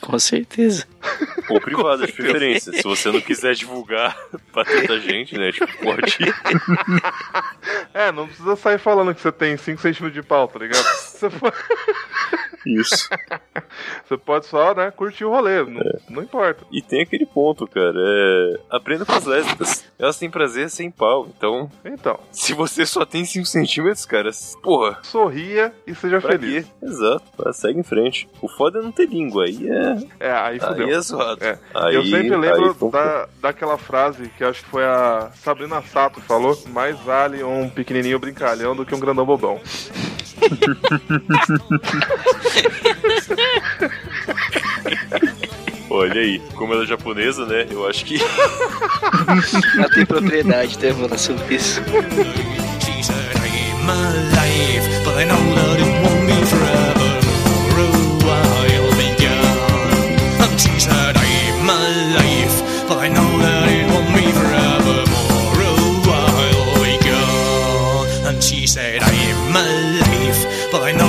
Com certeza. Ou privada, preferência. Se você não quiser divulgar pra tanta gente, né? Tipo, pode. É, não precisa sair falando que você tem 5 centímetros de pau, tá ligado? Você pode, Isso. você pode só, né, curtir o rolê. Não, não importa. E tem aquele ponto, cara. É... Aprenda com as lésbicas. Elas têm prazer sem pau. Então, Então, se você só tem 5 centímetros, cara, porra, sorria e seja pra feliz. quê? Exato. Segue em frente. O foda é não ter língua. Aí é. É, aí fudeu. Aí é zoado. É. Aí, eu sempre aí lembro foi- da, daquela frase que acho que foi a Sabrina Sato que falou: mais vale um pequenininho brincalhão do que um grandão bobão. Olha aí, como ela é japonesa, né? Eu acho que. Ela tem propriedade, tá falando sobre isso. She said, I I know.